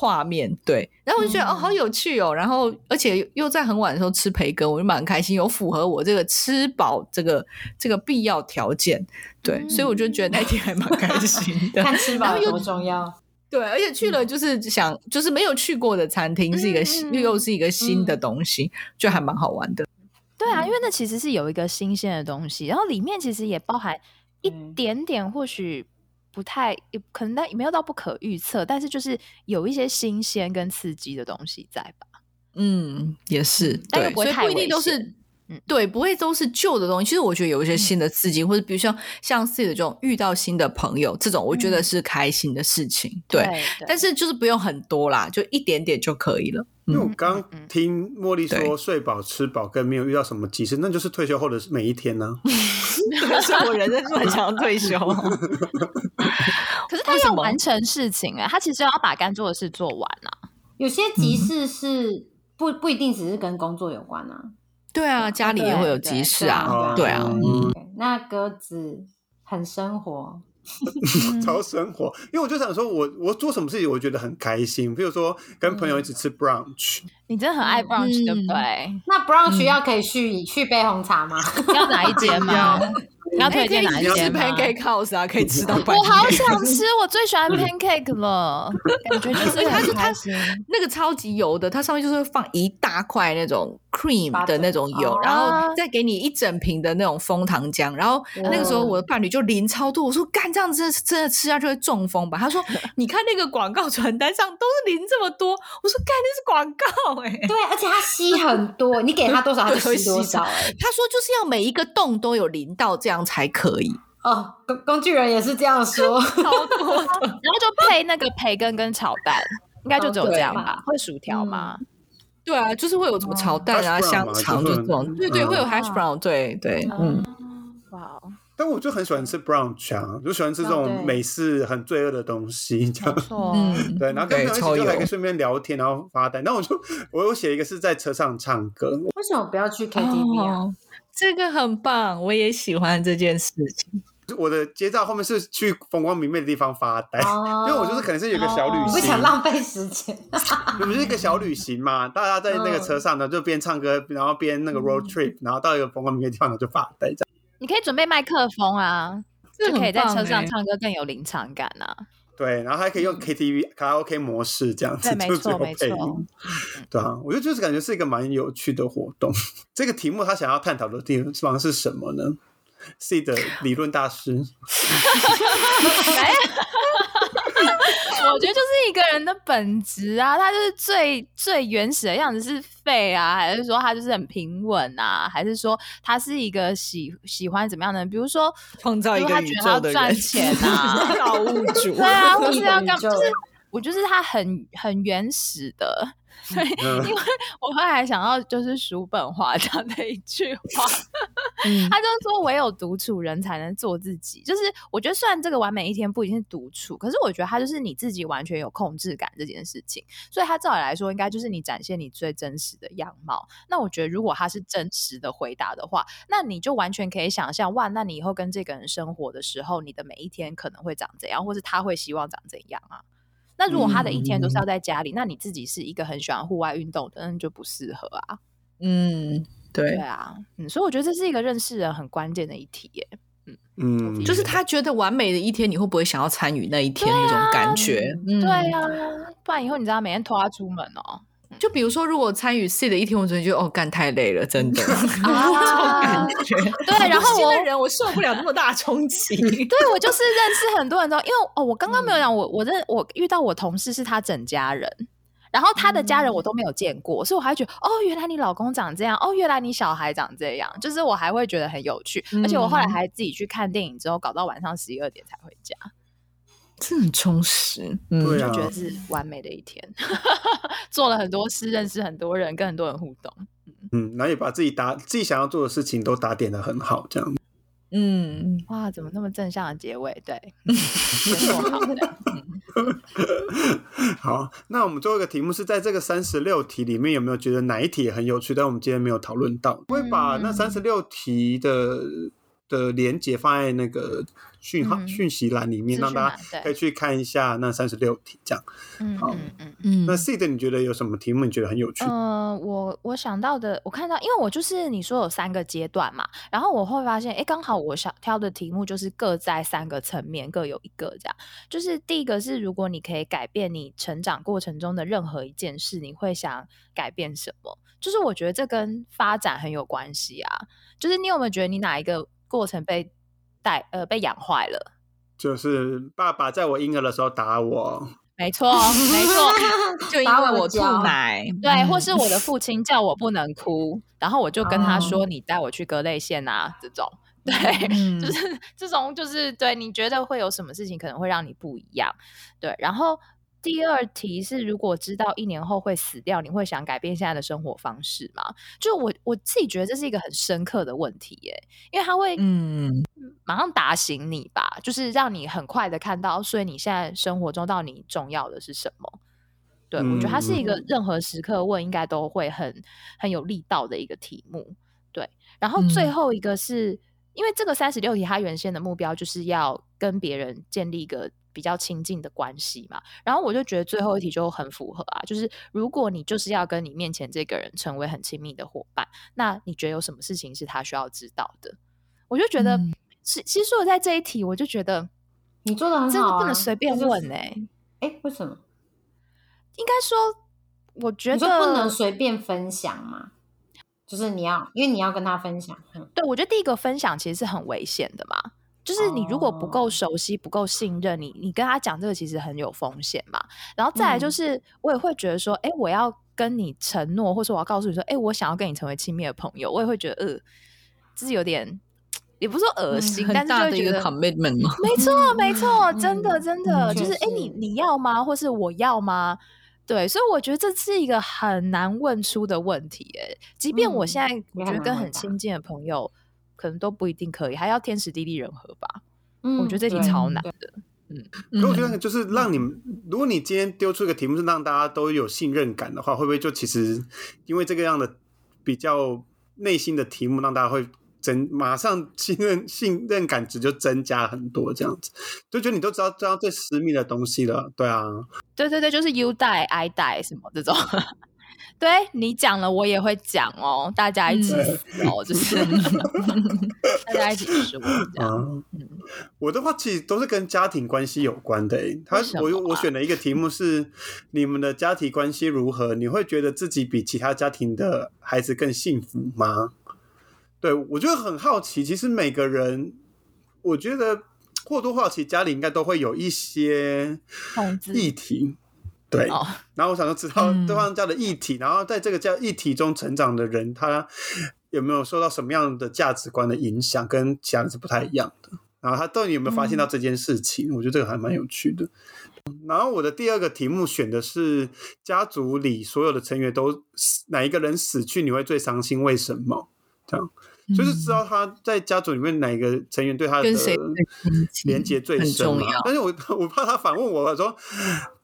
画面对，然后我就觉得哦，好有趣哦，然后而且又在很晚的时候吃培根，我就蛮开心，有符合我这个吃饱这个这个必要条件，对，所以我就觉得那天还蛮开心的。看吃饱多重要，对，而且去了就是想就是没有去过的餐厅，是一个新又又是一个新的东西，就还蛮好玩的。对啊，因为那其实是有一个新鲜的东西，然后里面其实也包含一点点或许。不太也可能，但也没有到不可预测，但是就是有一些新鲜跟刺激的东西在吧？嗯，也是，对，所以不一定都是，对，不会都是旧的东西。其实我觉得有一些新的刺激，或者比如像像自己的这种遇到新的朋友，这种我觉得是开心的事情。对，但是就是不用很多啦，就一点点就可以了。因为我刚听茉莉说睡饱吃饱跟没有遇到什么急事，那就是退休后的每一天呢。是我人生很想要退休，可是他要完成事情哎，他其实要把该做的事做完啊。有些急事是不不一定只是跟工作有关啊。对啊，家里也会有急事啊。对啊，那鸽子很生活。超生活，因为我就想说，我我做什么事情我觉得很开心，比如说跟朋友一起吃 brunch，你真的很爱 brunch 对不对？那 brunch 要可以续续杯红茶吗？要哪一间吗？你要推荐哪一间？Pancake House 啊，可以吃到。我好想吃，我最喜欢 pancake 了，感觉就是它是它那个超级油的，它上面就是放一大块那种 cream 的那种油，然后再给你一整瓶的那种枫糖浆。然后那个时候我的伴侣就淋超多，我说干这样子真的吃下去会中风吧？他说 你看那个广告传单上都是淋这么多，我说干那是广告哎。对，而且它吸很多，你给他多少他就吸 多少。他说就是要每一个洞都有淋到这样。才可以哦，工工具人也是这样说，超多，然后就配那个培根跟炒蛋，应该就只有这样吧？会薯条吗？对啊，就是会有什么炒蛋啊、香肠这种，对对，会有 hash brown，对对，嗯，哇！但我就很喜欢吃 brunch 啊，就喜欢吃这种美式很罪恶的东西，这样，嗯，对，然后跟朋友一起就还可以顺便聊天，然后发呆。那我就我有写一个是在车上唱歌，为什么不要去 KTV 啊？这个很棒，我也喜欢这件事情。我的街照后面是去风光明媚的地方发呆，哦因为我就是可能是有一个小旅行不，想浪费时间。我们是一个小旅行嘛，大家在那个车上呢，就边唱歌，然后边那个 road trip，然后到一个风光明媚的地方，然后就发呆这样。你可以准备麦克风啊，就可以在车上唱歌更有临场感啊。对，然后还可以用 KTV 卡拉 OK 模式这样子，对没错没错。对啊，我就就是感觉是一个蛮有趣的活动。这个题目他想要探讨的地方是什么呢？C 的理论大师，我觉得就是一个人的本质啊，他就是最最原始的样子是废啊，还是说他就是很平稳啊，还是说他是一个喜喜欢怎么样的人？比如说 创造一个宇宙的人，赚钱啊，造物主对啊，或是要干，就是我就是他很很原始的，对，嗯因为我后来想到就是叔本华讲的一句话，嗯他就是说唯有独处人才能做自己。就是我觉得虽然这个完美一天不一定是独处，可是我觉得他就是你自己完全有控制感这件事情。所以他照理来说，应该就是你展现你最真实的样貌。那我觉得如果他是真实的回答的话，那你就完全可以想象，哇，那你以后跟这个人生活的时候，你的每一天可能会长怎样，或是他会希望长怎样啊？那如果他的一天都是要在家里，那你自己是一个很喜欢户外运动的，那就不适合啊。嗯，对，对啊，嗯，所以我觉得这是一个认识人很关键的一题耶。嗯，就是他觉得完美的一天，你会不会想要参与那一天那种感觉？嗯对啊，不然以后你知道每天拖他出门哦。就比如说，如果参与 C 的一天，我真的觉得哦，干太累了，真的 啊感觉。对，然后 我的人我受不了那么大冲击。对我就是认识很多人之后，因为哦，我刚刚没有讲，我我认我遇到我同事是他整家人，然后他的家人我都没有见过，所以我还觉得哦，原来你老公长这样，哦，原来你小孩长这样，就是我还会觉得很有趣，而且我后来还自己去看电影之后，搞到晚上十一二点才回家，真的很充实，嗯，就觉得是完美的一天，做了很多事，认识很多人，跟很多人互动。嗯，然后也把自己打自己想要做的事情都打点的很好，这样。嗯，哇，怎么那么正向的结尾？对，好的。好，那我们最后一个题目是在这个三十六题里面有没有觉得哪一题也很有趣，但我们今天没有讨论到？会把那三十六题的的连接放在那个讯号、嗯讯息栏里面，资让大家可以去看一下那三十六题。这样，好嗯嗯嗯。嗯那 C 的你觉得有什么题目你觉得很有趣？呃，我我想到的，我看到，因为我就是你说有三个阶段嘛，然后我会发现，哎，刚好我想挑的题目就是各在三个层面，各有一个这样。就是第一个是，如果你可以改变你成长过程中的任何一件事，你会想改变什么？就是我觉得这跟发展很有关系啊。就是你有没有觉得你哪一个过程被带呃被养坏了？就是爸爸在我婴儿的时候打我，没错，没错，就因把为我吐奶，对，嗯或是我的父亲叫我不能哭，然后我就跟他说：“你带我去割泪腺啊。”这种，对，嗯 就是这种，就是对你觉得会有什么事情可能会让你不一样，对。然后第二题是，如果知道一年后会死掉，你会想改变现在的生活方式吗？就我我自己觉得这是一个很深刻的问题耶，因为它会嗯马上打醒你吧，就是让你很快的看到，所以你现在生活中到底重要的是什么。对，我觉得它是一个嗯任何时刻问应该都会很很有力道的一个题目。对，然后最嗯后一个是、因为这个三十六题，它原先的目标就是要跟别人建立一个比较亲近的关系嘛。然后我就觉得最后一题就很符合啊，就是如果你就是要跟你面前这个人成为很亲密的伙伴，那你觉得有什么事情是他需要知道的？我就觉得嗯，其实我在这一题，我就觉得你做的很真好、啊，的不能随便问哎、哎、为什么？应该说，我觉得不能随便分享嘛？就是你要，因为你要跟他分享。嗯，对，我觉得第一个分享其实是很危险的嘛。就是你如果不够哦熟悉、不够信任，你你跟他讲这个其实很有风险嘛。然后再来就嗯是，我也会觉得说，哎、我要跟你承诺，或者我要告诉你说，哎、我想要跟你成为亲密的朋友，我也会觉得，呃，就是有点，也不是说恶心，但是会觉得 commitment 嘛。没错，没错，真的，嗯真的，嗯就是哎、确你你要吗？或是我要吗？对，所以我觉得这是一个很难问出的问题。哎，即便我嗯现在觉得跟很亲近的朋友，可能都不一定可以，还要天时地利人和吧。嗯我觉得这题超难的。可我觉得就是让你们，如果你今天丢出一个题目是让大家都有信任感的话，会不会就其实因为这个样的比较内心的题目，让大家会增，马上信任信任感值就增加很多，这样子就觉得你都知道知道最私密的东西了，对啊，对对对，就是 you 带 I 带什么这种。对你讲了，我也会讲哦，大家一起哦，就是 大家一起说这样。我的话其实都是跟家庭关系有关的。他我我选了一个题目 是你们的家庭关系如何？你会觉得自己比其他家庭的孩子更幸福吗？对我就很好奇。其实每个人，我觉得或多或少，其实家里应该都会有一些议题。对，然后我想要知道对方家的议题，然后在这个家议题中成长的人，他有没有受到什么样的价值观的影响，跟其他人是不太一样的。然后他到底有没有发现到这件事情？我觉得这个还蛮有趣的。然后我的第二个题目选的是家族里所有的成员都哪一个人死去你会最伤心？为什么？这样就是知道他在家族里面哪一个成员对他的连接最深嘛？但是我我怕他反问我说。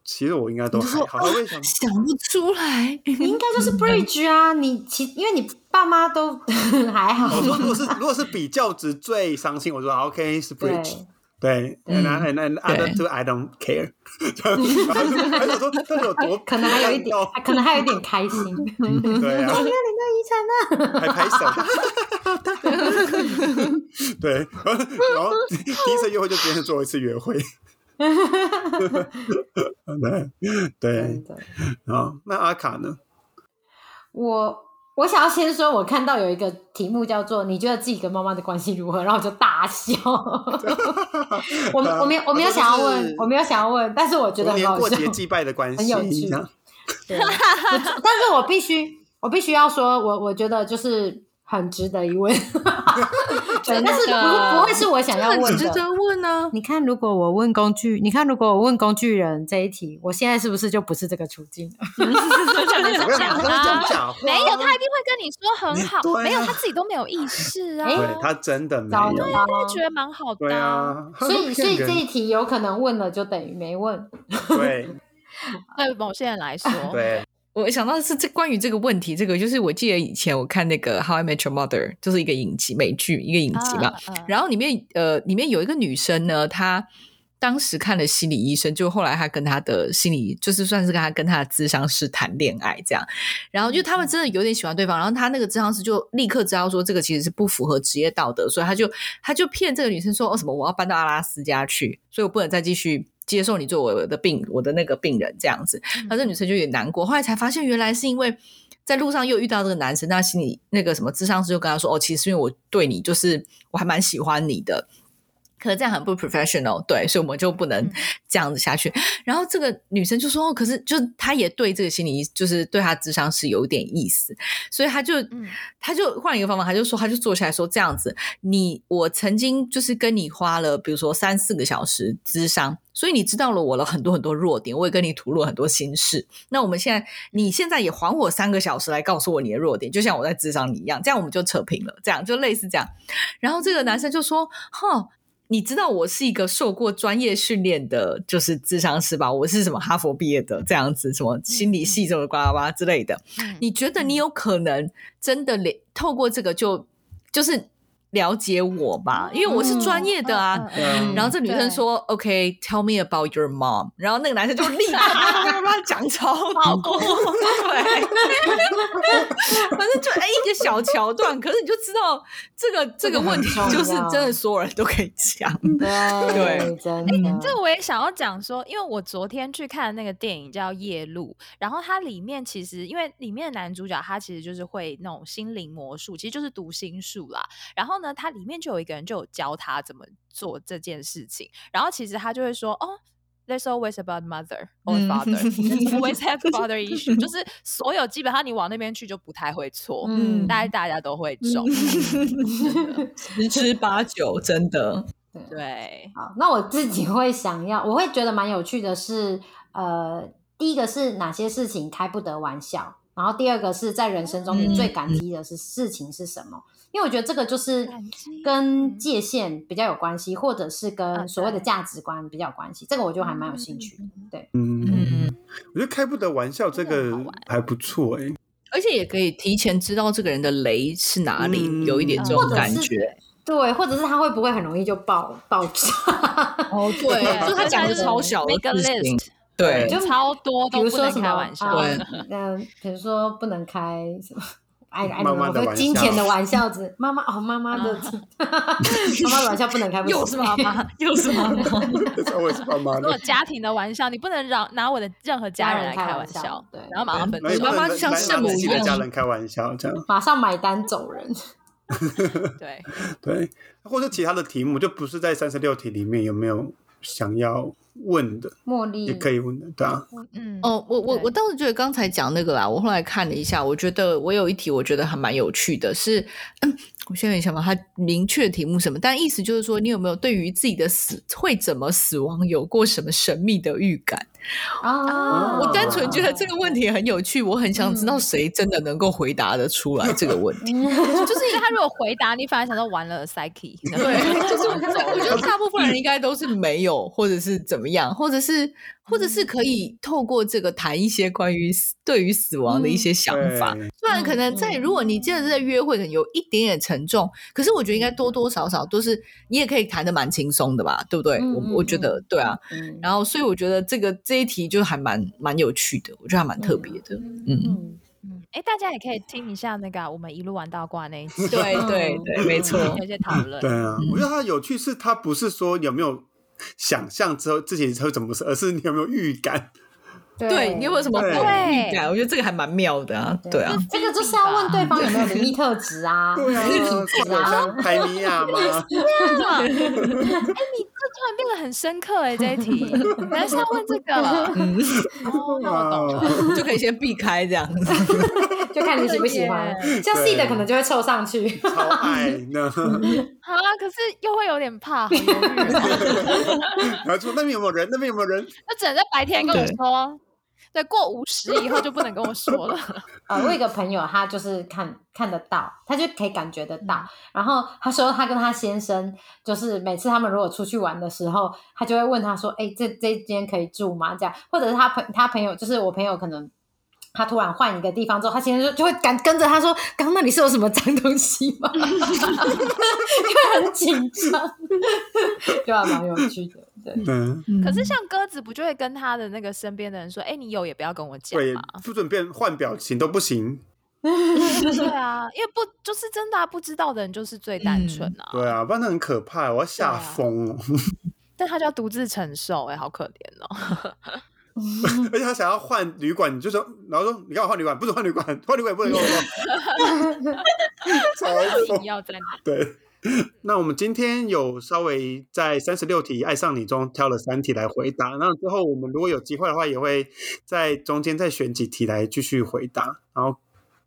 其实我应该都还好，为什么想不出来？你应该就是 bridge 啊！你其因为你爸妈都 还好。我说如果是 如果是比较值最伤心，我说 OK 是 bridge，对，and and and other two I don't care。还有说这有多可能还有一点，可能还有一点开心。对啊，你的遗产呢？还拍手。对，然后第一次约会就变成最后一次约会。对 对，好，那阿卡呢？我我想要先说，我看到有一个题目叫做“你觉得自己跟妈妈的关系如何”，然后我就大笑。我我没有我没有想要问，我没有想要问，但是我觉得很过节祭拜的关系很有趣。对，但是我必须我必须要说，我我觉得就是。很值得一问，对，但是不不会是我想要问的。值得问呢？你看，如果我问工具，你看，如果我问工具人这一题，我现在是不是就不是这个处境？讲啊，没有，他一定会跟你说很好，没有，他自己都没有意识啊。对他真的没有，他会觉得蛮好的。对啊，所以所以这一题有可能问了就等于没问。对，对某些人来说，对。我想到的是这关于这个问题，这个就是我记得以前我看那个《How I Met Your Mother》，就是一个影集美剧，一个影集嘛。然后里面呃，里面有一个女生呢，她当时看了心理医生，就后来她跟她的心理，就是算是跟她跟她的智商师谈恋爱这样。然后就他们真的有点喜欢对方，然后她那个智商师就立刻知道说这个其实是不符合职业道德，所以他就他就骗这个女生说哦什么我要搬到阿拉斯加去，所以我不能再继续。接受你做我的病，我的那个病人这样子，那这女生就有点难过。后来才发现，原来是因为在路上又遇到这个男生，那心里那个什么智商师就跟他说：“哦，其实因为我对你就是我还蛮喜欢你的。”可是这样很不 professional，对，所以我们就不能这样子下去。然后这个女生就说：“哦，可是就她也对这个心理就是对她智商是有点意思，所以她就她就换一个方法，她就说，她就坐下来说这样子，你我曾经就是跟你花了，比如说三四个小时智商，所以你知道了我了很多很多弱点，我也跟你吐露很多心事。那我们现在，你现在也还我三个小时来告诉我你的弱点，就像我在智商你一样，这样我们就扯平了，这样就类似这样。然后这个男生就说：，哈。”你知道我是一个受过专业训练的，就是智商师吧？我是什么哈佛毕业的，这样子，什么心理系什么呱呱之类的。你觉得你有可能真的连透过这个就就是？了解我吧，因为我是专业的啊。然后这女生说：“OK，tell me about your mom。”然后那个男生就立马把 他讲超好，对，反正就哎一个小桥段，可是你就知道这个这个问题就是真的所有人都可以讲。对，真的。这我也想要讲说，因为我昨天去看那个电影叫《夜路》，然后它里面其实因为里面的男主角他其实就是会那种心灵魔术，其实就是读心术啦。然后。那他里面就有一个人就有教他怎么做这件事情，然后其实他就会说：“哦，There's always about mother or father, always have father issue。”就 是所有基本上你往那边去就不太会错，嗯，大概大家都会中，十之八九，真的对。好，那我自己会想要，我会觉得蛮有趣的是，呃，第一个是哪些事情开不得玩笑，然后第二个是在人生中你最感激的是事情是什么？因为我觉得这个就是跟界限比较有关系，或者是跟所谓的价值观比较有关系。这个我就还蛮有兴趣的。对，嗯，我觉得开不得玩笑这个还不错哎。而且也可以提前知道这个人的雷是哪里，嗯有一点这种感觉。对，或者是他会不会很容易就爆爆炸？哦，对，就是他讲的超小的事情 list，，对，就超多比都不能如说什么开玩笑。啊对嗯，比如说不能开什么。爱爱，妈妈的金钱的玩笑子，妈妈哦，妈妈的，妈妈的玩笑不能开，又是妈妈，又是妈妈。这我是妈妈的。如果家庭的玩笑，你不能让拿我的任何家人来开玩笑，对然后马上分妈妈就像拿圣母一样拿自己的家人开玩笑这样。马上买单走人。对，对，或者其他的题目就不是在三十六题里面有没有想要问的，茉莉也可以问的，对啊。嗯，哦，我我我倒是觉得刚才讲那个啦，我后来看了一下，我觉得我有一题我觉得还蛮有趣的是，嗯，我现在想把它明确题目什么，但意思就是说，你有没有对于自己的死会怎么死亡有过什么神秘的预感？啊，我单纯觉得这个问题很有趣，我很想知道谁真的能够回答得出来这个问题。就是因为他如果回答你，反而想到完了 psyche，对，就是我我觉得大部分人应该都是没有，或者是怎么样，或者是或者是可以透过这个谈一些关于死对于死亡的一些想法。对虽然可能在嗯如果你真的是在约会，可能有一点点沉重，可是我觉得应该多多少少都是你也可以谈的蛮轻松的吧，对不对？我我觉得对啊。嗯然后所以我觉得这个这一题就还蛮蛮有趣的，我觉得还蛮特别的。嗯，嗯，嗯，哎，大家也可以听一下那个啊我们一路玩到挂那一集，对对对，没 错。有一些讨论对。啊，嗯我觉得它有趣是它不是说有没有 想象之后自己会怎么是，而是你有没有预感。对你有没有什么预感？我觉得这个还蛮妙的啊。对啊，这个就是要问对方有没有灵异特质啊，对啊，灵异体或者质啊。像海尼亚吗？哎，你这突然变得很深刻哎，这一题，原来是要问这个。嗯，哦，那我懂了。就可以先避开这样子。就看你喜不喜欢。像 C 的可能就会凑上去。超爱呢。好啊，可是又会有点怕。然后说那边有没有人？那边有没有人？那只能在白天跟我说，对，过五十以后就不能跟我说了。呃，我有一个朋友，他就是看看得到，他就可以感觉得到。嗯然后他说，他跟他先生，就是每次他们如果出去玩的时候，他就会问他说：“哎、这这间可以住吗？”这样，或者是他朋他朋友，就是我朋友，可能他突然换一个地方之后，他先生就就会赶跟着他说：“刚刚那里是有什么脏东西吗？” 因为很紧张，就还蛮有趣的。对，嗯，可是像鸽子不就会跟他的那个身边的人说：“哎，你有也不要跟我讲对嘛。，不准变换表情都不行。”对啊，因为不就是真的啊不知道的人就是最单纯啊。对啊，不然那很可怕，我要吓疯哦。但他就要独自承受，哎，好可怜哦。而且他想要换旅馆，你就说，然后说你干嘛换旅馆？不准换旅馆，换旅馆也不能跟我说。超硬疯。要在那。对，那我们今天有稍微在三十六题爱上你中挑了三题来回答，那之后我们如果有机会的话，也会在中间再选几题来继续回答。然后，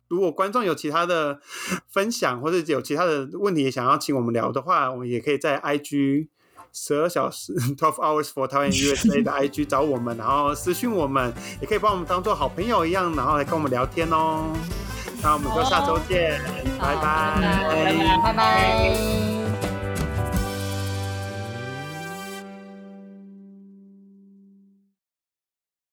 如果观众有其他的分享或者有其他的问题想要请我们聊的话，我们也可以在 IG。十二小时 （Twelve Hours for Taiwan USA） 的 IG 找我们，然后私讯我们，也可以把我们当做好朋友一样，然后来跟我们聊天哦。那我们就下周见，拜拜拜拜拜拜。